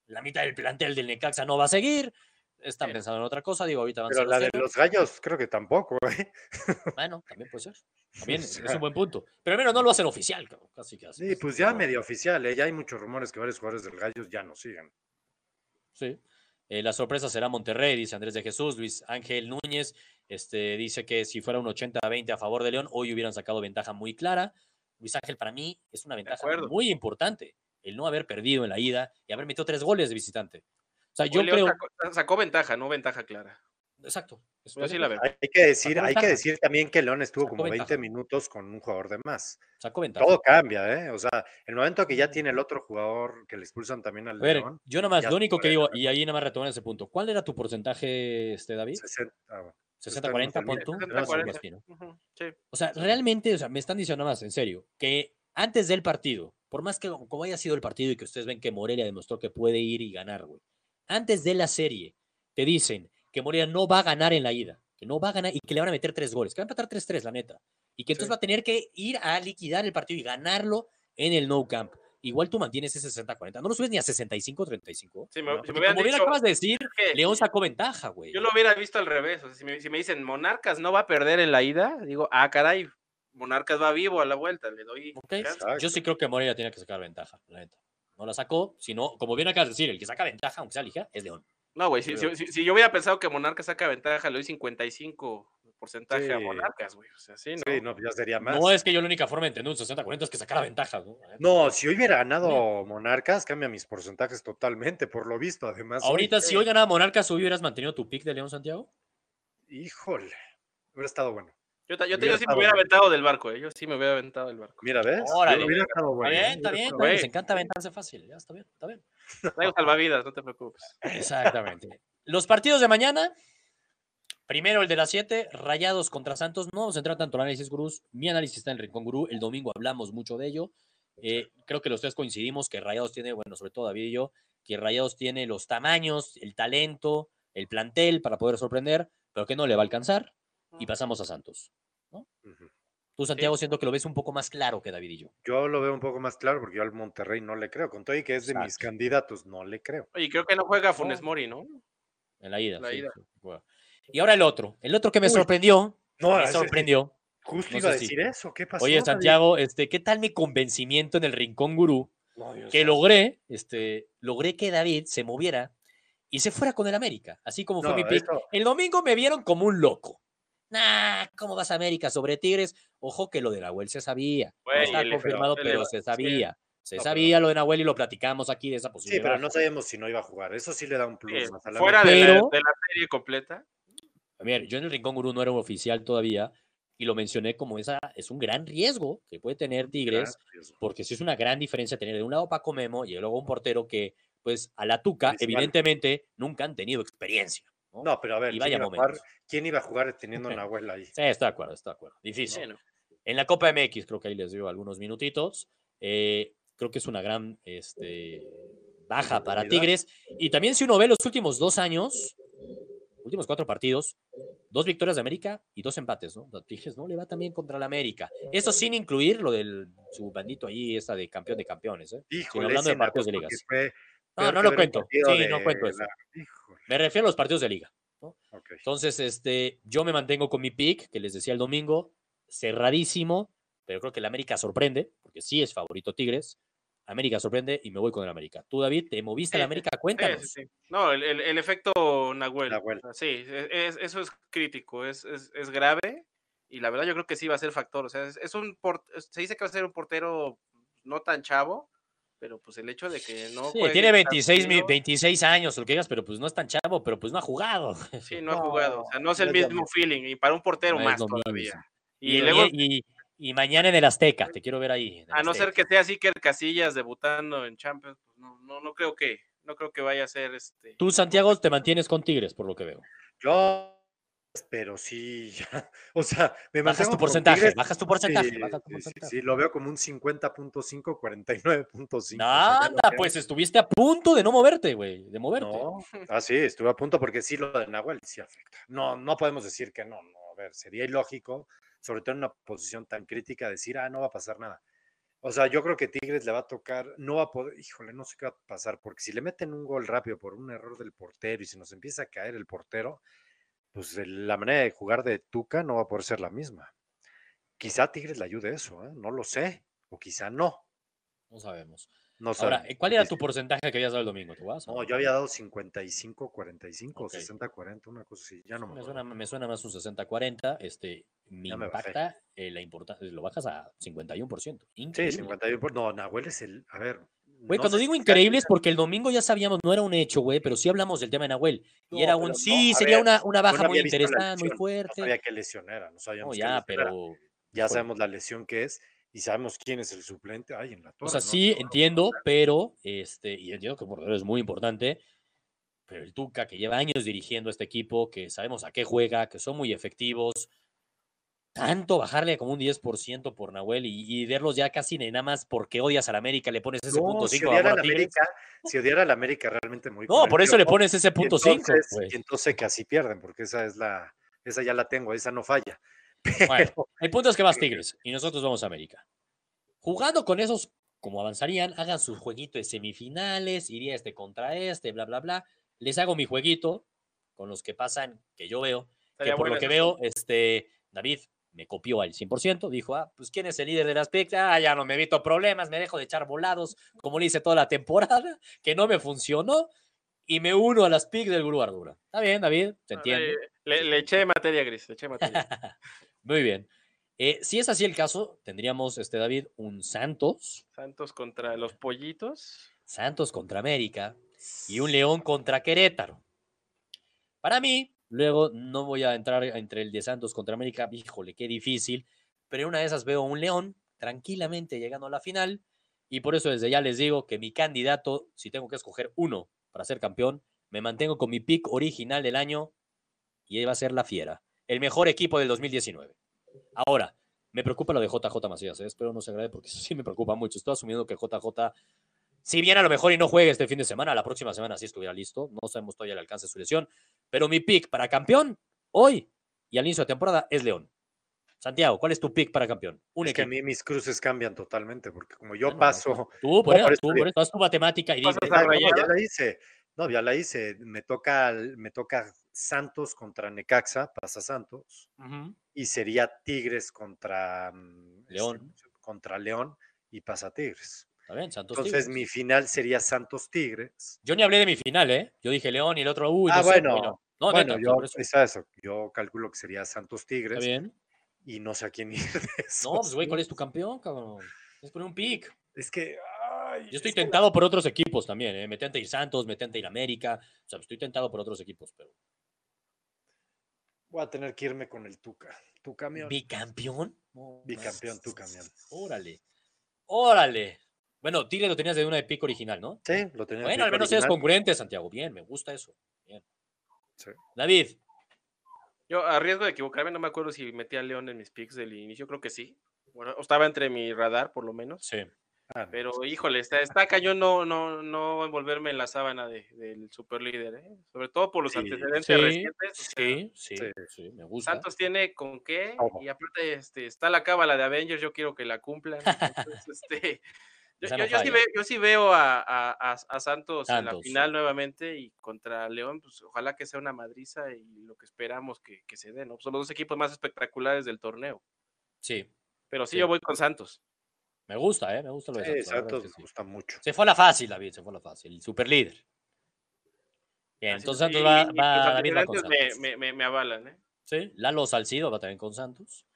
la mitad del plantel del Necaxa no va a seguir, están Sí. pensando en otra cosa, digo, ahorita van Pero la de 0-0. los gallos, creo que tampoco. ¿eh? [laughs] Bueno, también puede ser. También O es un buen punto. Pero al menos no lo hacen oficial, casi que Sí, pues ya medio oficial, ¿eh? ya hay muchos rumores que varios jugadores del Gallos ya no siguen. Sí. Eh, la sorpresa será Monterrey, dice Andrés de Jesús. Luis Ángel Núñez este, dice que si fuera un 80-20 a favor de León, hoy hubieran sacado ventaja muy clara. Luis Ángel, para mí, es una ventaja muy importante el no haber perdido en la ida y haber metido tres goles de visitante. O sea, yo León creo. Sacó, sacó ventaja, no ventaja clara. Exacto. sí la. Hay que decir, hay que decir también que León estuvo Sacó como 20 ventaja. minutos con un jugador de más. Sacó ventaja. Todo cambia, ¿eh? O sea, el momento que ya tiene el otro jugador que le expulsan también al A ver, León, yo nomás, lo único que digo, y ahí nada más retomar ese punto. ¿Cuál era tu porcentaje, este, David? 60, ah, bueno. 60-40, pon tú. 60, Yo algo 40. así, ¿no? Ujú, sí. O sea, realmente, o sea, me están diciendo nada más, en serio, que antes del partido, por más que como haya sido el partido y que ustedes ven que Morelia demostró que puede ir y ganar, güey, antes de la serie, te dicen que Morelia no va a ganar en la ida, que no va a ganar y que le van a meter tres goles, que va a empatar 3-3, la neta, y que entonces Sí. va a tener que ir a liquidar el partido y ganarlo en el No Camp. igual tú mantienes ese 60-40. No lo subes ni a 65-35. Si me, ¿no? si como bien acabas de decir, que León sacó ventaja, güey. yo lo hubiera visto al revés. O sea, si me, si me dicen Monarcas no va a perder en la ida, digo, ah, caray, Monarcas va vivo a la vuelta, le doy. Ok, chance. Exacto. Yo sí creo que Morelia tiene que sacar ventaja, la neta. No la sacó, sino, como bien acabas de decir, el que saca ventaja, aunque sea ligera, es León. No, güey, si, si- si- si yo hubiera pensado que Monarcas saca ventaja, le doy 55 porcentaje a Sí. Monarcas, güey. O sea, sí, ¿no? Sí, no, ya sería más. No es que yo la única forma de entender un 60-40 es que sacara ventaja, ¿no? No, si hoy hubiera ganado Monarcas, cambia mis porcentajes totalmente, por lo visto. Además, hoy- Ahorita, si hoy ganaba Monarcas, ¿hoy hubieras mantenido tu pick de León Santiago? híjole, hubiera estado bueno. Yo, yo, yo sí me hubiera bueno. aventado del barco, ¿eh? Yo sí me hubiera aventado del barco. Mira, ¿ves? Órale. Hubiera estado bueno. está bien, ¿eh? está bien, está bien. Les encanta aventarse fácil, ya está bien, está bien. [laughs] Traigo salvavidas, no te preocupes. Exactamente. Los partidos de mañana. Primero el de las 7, Rayados contra Santos. No vamos a entrar tanto en análisis gurús. Mi análisis está en el Rincón Gurú. El domingo hablamos mucho de ello. Eh, creo que los tres coincidimos que Rayados tiene, bueno, sobre todo David y yo, que Rayados tiene los tamaños, el talento, el plantel para poder sorprender, pero que no le va a alcanzar. Y pasamos a Santos. Ujú. Tú, Santiago, siento que lo ves un poco más claro que David y yo. Yo lo veo un poco más claro porque yo al Monterrey no le creo. Con todo y que es de mis candidatos, no le creo. Oye, creo que no juega Funes. Mori, ¿no? En la ida. La sí, ida. juega. Y ahora el otro. El otro que me Uy. sorprendió. No, me ese- sorprendió. justo no iba a si- decir eso. ¿Qué pasó? Oye, David? Santiago, este, ¿qué tal mi convencimiento en el Rincón Gurú? No, Que logré, este, logré que David se moviera y se fuera con el América, así como fue mi pick. eso- El domingo me vieron como un loco. Nah, ¿cómo vas a América sobre Tigres? Ojo que lo de Nahuel se sabía. No está confirmado, pero se sí. sabía. Se No, pero- sabía lo de Nahuel y lo platicamos aquí de esa Sí, posibilidad. pero no sabíamos si no iba a jugar. Eso sí le da un plus Eh, más a la fuera de, la, Pero- de la serie completa. A ver, yo en el Rincón Gurú no era un oficial todavía y lo mencioné como esa es un gran riesgo que puede tener Tigres porque sí es una gran diferencia tener de un lado Paco Memo y luego un portero que, pues, a la Tuca, evidentemente, nunca han tenido experiencia. ¿No? No, pero a ver, Y ¿quién vaya iba a, jugar, quién iba a jugar teniendo [laughs] a Nahuel ahí? Sí, está de acuerdo, está de acuerdo. Difícil. Bueno, En la Copa MX, creo que ahí les dio algunos minutitos. eh, creo que es una gran este, baja para. Tigres. Y también, si uno ve los últimos dos años, últimos cuatro partidos, dos victorias de América y dos empates, ¿no? Tigres no le va también contra la América. Eso sin incluir lo del su bandito ahí, esta de campeón de campeones, ¿eh? Híjole, hablando de partidos de ligas. No, no lo cuento. Sí, no cuento eso. la- Me refiero a los partidos de liga. Entonces, este, yo me mantengo con mi pick, que les decía el domingo, cerradísimo, pero creo que el América sorprende, porque sí es favorito Tigres. América sorprende y me voy con el América. Tú, David, te moviste a la Sí, América, sí, cuéntanos. sí, sí. No, el, el- el efecto Nahuel. Sí, e- es- eso es crítico, es, es, es grave. Y la verdad, yo creo que sí va a ser factor. O sea, es, es un por- se dice que va a ser un portero no tan chavo, pero pues el hecho de que no. Sí, juegue tiene tan 26, mi- seguido, 26 años, lo que digas, pero pues no es tan chavo, pero pues no ha jugado. [laughs] Sí, no ha jugado. O sea, no es el no es lo mismo feeling. Y para un portero No más lo todavía. mismo. Y, Y, luego, y- y mañana en el Azteca, te quiero ver ahí. a no ser que sea así que el Casillas debutando en Champions, pues no, no, no creo que, no creo que vaya a ser este. Tú, Santiago, te mantienes con Tigres, por lo que veo. Yo, pero sí, ya, [laughs] o sea, me Bajas tu porcentaje, Tigres, bajas tu porcentaje, sí, bajas tu sí, sí, porcentaje. sí, lo veo como un 50.5, 49.5. o sea, ya Anda, creo- pues estuviste a punto de no moverte, güey, de moverte. No, ah, sí, estuve a punto porque sí lo de Nahuel sí afecta. No, no podemos decir que no, no, a ver, sería ilógico, sobre todo en una posición tan crítica, decir, ah, no va a pasar nada. O sea, yo creo que Tigres le va a tocar, no va a poder, híjole, no sé qué va a pasar, porque si le meten un gol rápido por un error del portero y se nos empieza a caer el portero, pues la manera de jugar de Tuca no va a poder ser la misma. Quizá Tigres le ayude eso, ¿eh? no lo sé, o quizá no. No sabemos. No Ahora. ¿cuál era Sí, tu porcentaje que habías dado el domingo? ¿Te vas? No, yo había dado 55, 45, Ok. 60, 40, una cosa así, ya no me Me suena, me suena más un 60-40. Este, me Ya me bajé. impacta eh, la importancia. Lo bajas a 51%. Sí, Increíble. 51, por- no, Nahuel es el, a ver. Güey, no cuando digo increíble es porque el domingo ya sabíamos, no era un hecho, güey, pero sí hablamos del tema de Nahuel. No, y era un, sí, sería ver, una, una baja no muy había interesante, muy fuerte. No sabía que lesión era, no sabíamos ya, pero. Ya sabemos la lesión que es y sabemos quién es el suplente. Ay, en la O sea, ¿no? sí, No, no, entiendo, pero, este, y entiendo que el portero es muy importante, pero el Tuca, que lleva años dirigiendo este equipo, que sabemos a qué juega, que son muy efectivos, tanto bajarle como un 10% por Nahuel y, y verlos ya casi de nada más porque odias a la América, le pones ese No, punto si 5 odiara amor a la. América, si odiara a la América realmente muy No, por eso le pones ese punto 5, entonces- y entonces que así pierden, porque esa es la, esa ya la tengo, esa no falla. [laughs] Bueno, Pero, el punto es que vas Tigres y nosotros vamos a América. Jugando con esos como avanzarían, hagan su jueguito de semifinales, iría este contra este, bla, bla, bla. Les hago mi jueguito con los que pasan, que yo veo, que por lo bueno que eso. veo, este, David me copió al 100%, dijo, ah, pues ¿quién es el líder de las picks? Ah, ya no me evito problemas, me dejo de echar volados, como le hice toda la temporada, [laughs] que no me funcionó, y me uno a las picks del Gurú Ardura. Está bien, David, se Ah, le- le eché materia gris, le eché materia. [laughs] Muy bien. Eh, si es así el caso, tendríamos, este David, un Santos, Santos contra los pollitos. Santos contra América y un León contra Querétaro. Para mí, luego no voy a entrar entre el de Santos contra América, híjole, qué difícil, pero una de esas veo un León tranquilamente llegando a la final y por eso desde ya les digo que mi candidato, si tengo que escoger uno para ser campeón, me mantengo con mi pick original del año y va a ser la Fiera, el mejor equipo del 2019. Ahora, me preocupa lo de JJ Macías, ¿eh? espero no se agrade porque eso sí me preocupa mucho. Estoy asumiendo que JJ, si bien a lo mejor y no juegue este fin de semana, la próxima semana sí estuviera listo, no sabemos todavía el alcance de su lesión, pero mi pick para campeón hoy y al inicio de temporada es León. Santiago, ¿cuál es tu pick para campeón? Un Es que a mí mis cruces cambian totalmente, porque como yo paso. Tú, por [laughs] No, eso, por eso tú, por eso, haz tu matemática y no, ya la hice. No, ya la hice. Me toca, me toca Santos contra Necaxa, pasa Santos. Y sería Tigres contra mm, este, León. contra León y pasa Tigres. Está bien, Santos Entonces Tigres. mi final sería Santos Tigres. Yo ni hablé de mi final, ¿eh? Yo dije León y el otro, uy, ah, no sé, bueno. bueno. No, bueno, neta, yo, eso. es eso, yo calculo que sería Santos Está Tigres bien. y no sé a quién [laughs] ir de No, pues güey, ¿cuál es tu campeón, cabrón? Es poner un pick. Es que. ay, Yo estoy es que la- tentado por otros equipos también, ¿eh? Me tenta ir Santos, me tenta ir América. O sea, estoy tentado por otros equipos, pero. Voy a tener que irme con el Tuca. Tu camión. ¿Bicampeón? No Bicampeón, tu camión. Órale. Órale. Bueno, Tigre lo tenías de una de pick original, ¿no? Sí, lo tenía. en Bueno, al menos eres original. congruente, Santiago. Bien, me gusta eso. Bien. Sí. David, Yo, a riesgo de equivocarme, no me acuerdo si metí a León en mis picks del inicio, creo que sí. Bueno, o estaba entre mi radar, por lo menos. sí. Ah, Pero, híjole, está, está cañón no, no, no envolverme en la sábana de- del superlíder, ¿eh? Sobre todo por los Sí, antecedentes Sí, recientes. o sea, sí, sí, sí. me gusta. Santos tiene con qué, y aparte este, está la cábala de Avengers, yo quiero que la cumplan. [laughs] entonces, este, yo, Esa yo- no yo sí veo, yo sí veo a, a- a- a Santos, en la final sí. nuevamente y contra León, pues ojalá que sea una madriza y lo que esperamos que, que se dé, ¿no? Son los dos equipos más espectaculares del torneo. Sí, Pero sí, Sí. yo voy con Santos. me gusta, ¿eh? Me gusta lo de Sí, Santos. Santos me sí. gusta mucho. Se fue a la fácil, David, se fue a la fácil. El super líder. Bien, Así entonces es, Santos y- va, va- David va con Santos. me, me- me- me avalan, ¿eh? Sí, Lalo Salcido va también con Santos.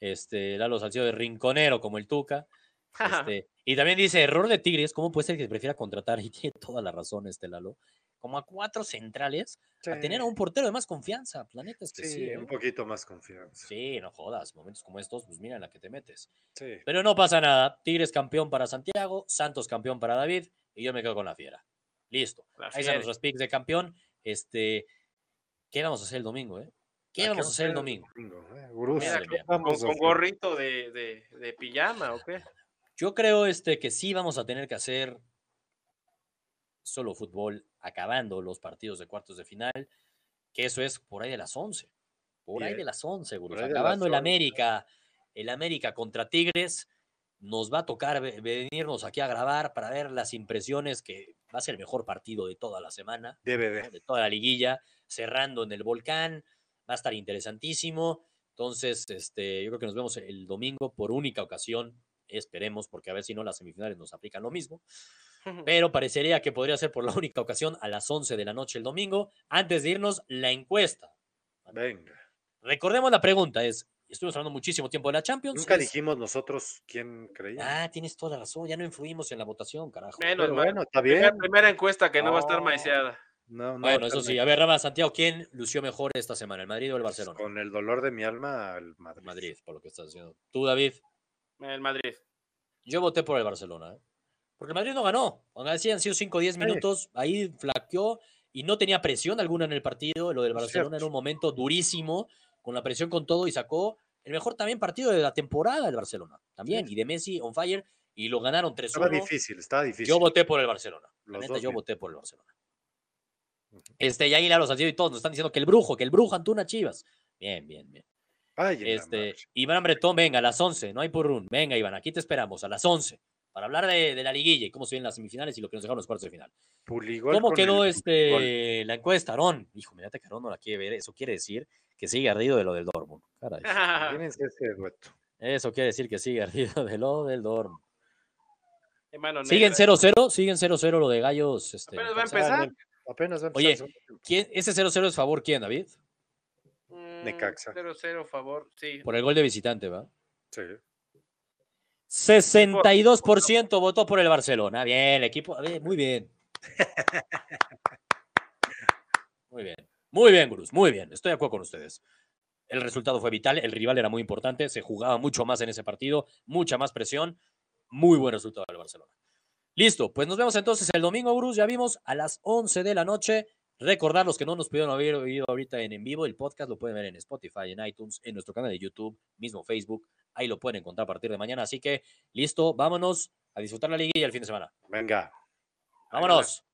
Este, Lalo Salcido de Rinconero como el Tuca. [laughs] Este, y también dice, error de Tigres, ¿cómo puede ser que prefiera contratar? [laughs] Y tiene toda la razón este Lalo. Como a cuatro centrales, a tener a un portero de más confianza. La neta es que sí. Sí, ¿eh? un poquito más confianza. Sí, no jodas. Momentos como estos, pues mira en la que te metes. Sí. Pero no pasa nada. Tigres campeón para Santiago, Santos campeón para David y yo me quedo con la fiera. Listo. La Ahí están nuestros picks de campeón. Este, ¿qué vamos a hacer el domingo, eh? ¿Qué vamos a hacer el el domingo? eh? Mira, Madre ¿qué mía. Con, vamos a con gorrito de, de- de pijama, ¿o qué? Yo creo este, que sí vamos a tener que hacer solo fútbol acabando los partidos de cuartos de final, que eso es por ahí de las 11. Por ahí Bien. de las 11, gurús. ahí de las Acabando el 11. América, el América contra Tigres, nos va a tocar ve- venirnos aquí a grabar para ver las impresiones, que va a ser el mejor partido de toda la semana. ¿no? DVD. de toda la liguilla, cerrando en el volcán, va a estar interesantísimo. Entonces, este, yo creo que nos vemos el domingo por única ocasión, esperemos, porque a ver si no las semifinales nos aplican lo mismo, [laughs] pero parecería que podría ser por la única ocasión a las 11 de la noche el domingo. Antes de irnos, la encuesta. Venga. Recordemos la pregunta, es, estuvimos hablando muchísimo tiempo de la Champions. Nunca es- dijimos nosotros quién creía. Ah, tienes toda la razón, ya no influimos en la votación, carajo. Menos Pero bueno, está bien. primera encuesta que no va a estar No. maiceada. No, no, Bueno, eso sí, a ver, Rama Santiago, ¿quién lució mejor esta semana, el Madrid o el Barcelona? Con el dolor de mi alma, el Madrid. Madrid, por lo que estás haciendo. Tú, David. El Madrid. Yo voté por el Barcelona, ¿eh? porque el Madrid no ganó. Así han sido 5 o 10 Sí. minutos, ahí flaqueó y no tenía presión alguna en el partido. Lo del Barcelona era un momento durísimo, con la presión con todo y sacó el mejor también partido de la temporada del Barcelona. También, Sí. y de Messi on fire, y lo ganaron Estaba 3-1. difícil, estaba difícil. Yo voté por el Barcelona. La Los neta, yo bien. voté por el Barcelona. Este, y ahí Lalo Salcido y todos nos están diciendo que el brujo, que el brujo Antuna Chivas. Bien, bien, bien. Ay, Este. Iván Bretón, venga, a las 11, no hay por run. Venga, Iván, aquí te esperamos, a las 11. para hablar de, de la liguilla y cómo se ven las semifinales y lo que nos dejaron los cuartos de final. Puligol ¿Cómo quedó el este la encuesta, Aarón? Hijo, mirate que Aarón no la quiere ver. Eso quiere decir que sigue ardido de lo del Dortmund. Caray. Imagínense ese dueto. Eso quiere decir que sigue ardido de lo del Dortmund. Siguen negra. 0-0, siguen 0-0 lo de Gallos. Este, Apenas va a empezar. Apenas va a empezar Oye. ¿Quién, ¿Ese 0-0 es favor quién, David? Mm, Necaxa. 0-0, favor. Sí. Por el gol de visitante, ¿va? Sí. 62% votó por el Barcelona. Bien, el equipo. a ver, muy bien. [laughs] Muy bien. Muy bien, Gurús. Muy bien. Estoy de acuerdo con ustedes. El resultado fue vital. El rival era muy importante. Se jugaba mucho más en ese partido. Mucha más presión. Muy buen resultado del Barcelona. Listo. Pues nos vemos entonces el domingo, Gurús. Ya vimos a las 11 de la noche. Recordar los que no nos pudieron haber oído ahorita en, en vivo, el podcast lo pueden ver en Spotify, en iTunes, en nuestro canal de YouTube, mismo Facebook. Ahí lo pueden encontrar a partir de mañana. Así que, listo, vámonos a disfrutar la liguilla el fin de semana. Venga. Vámonos.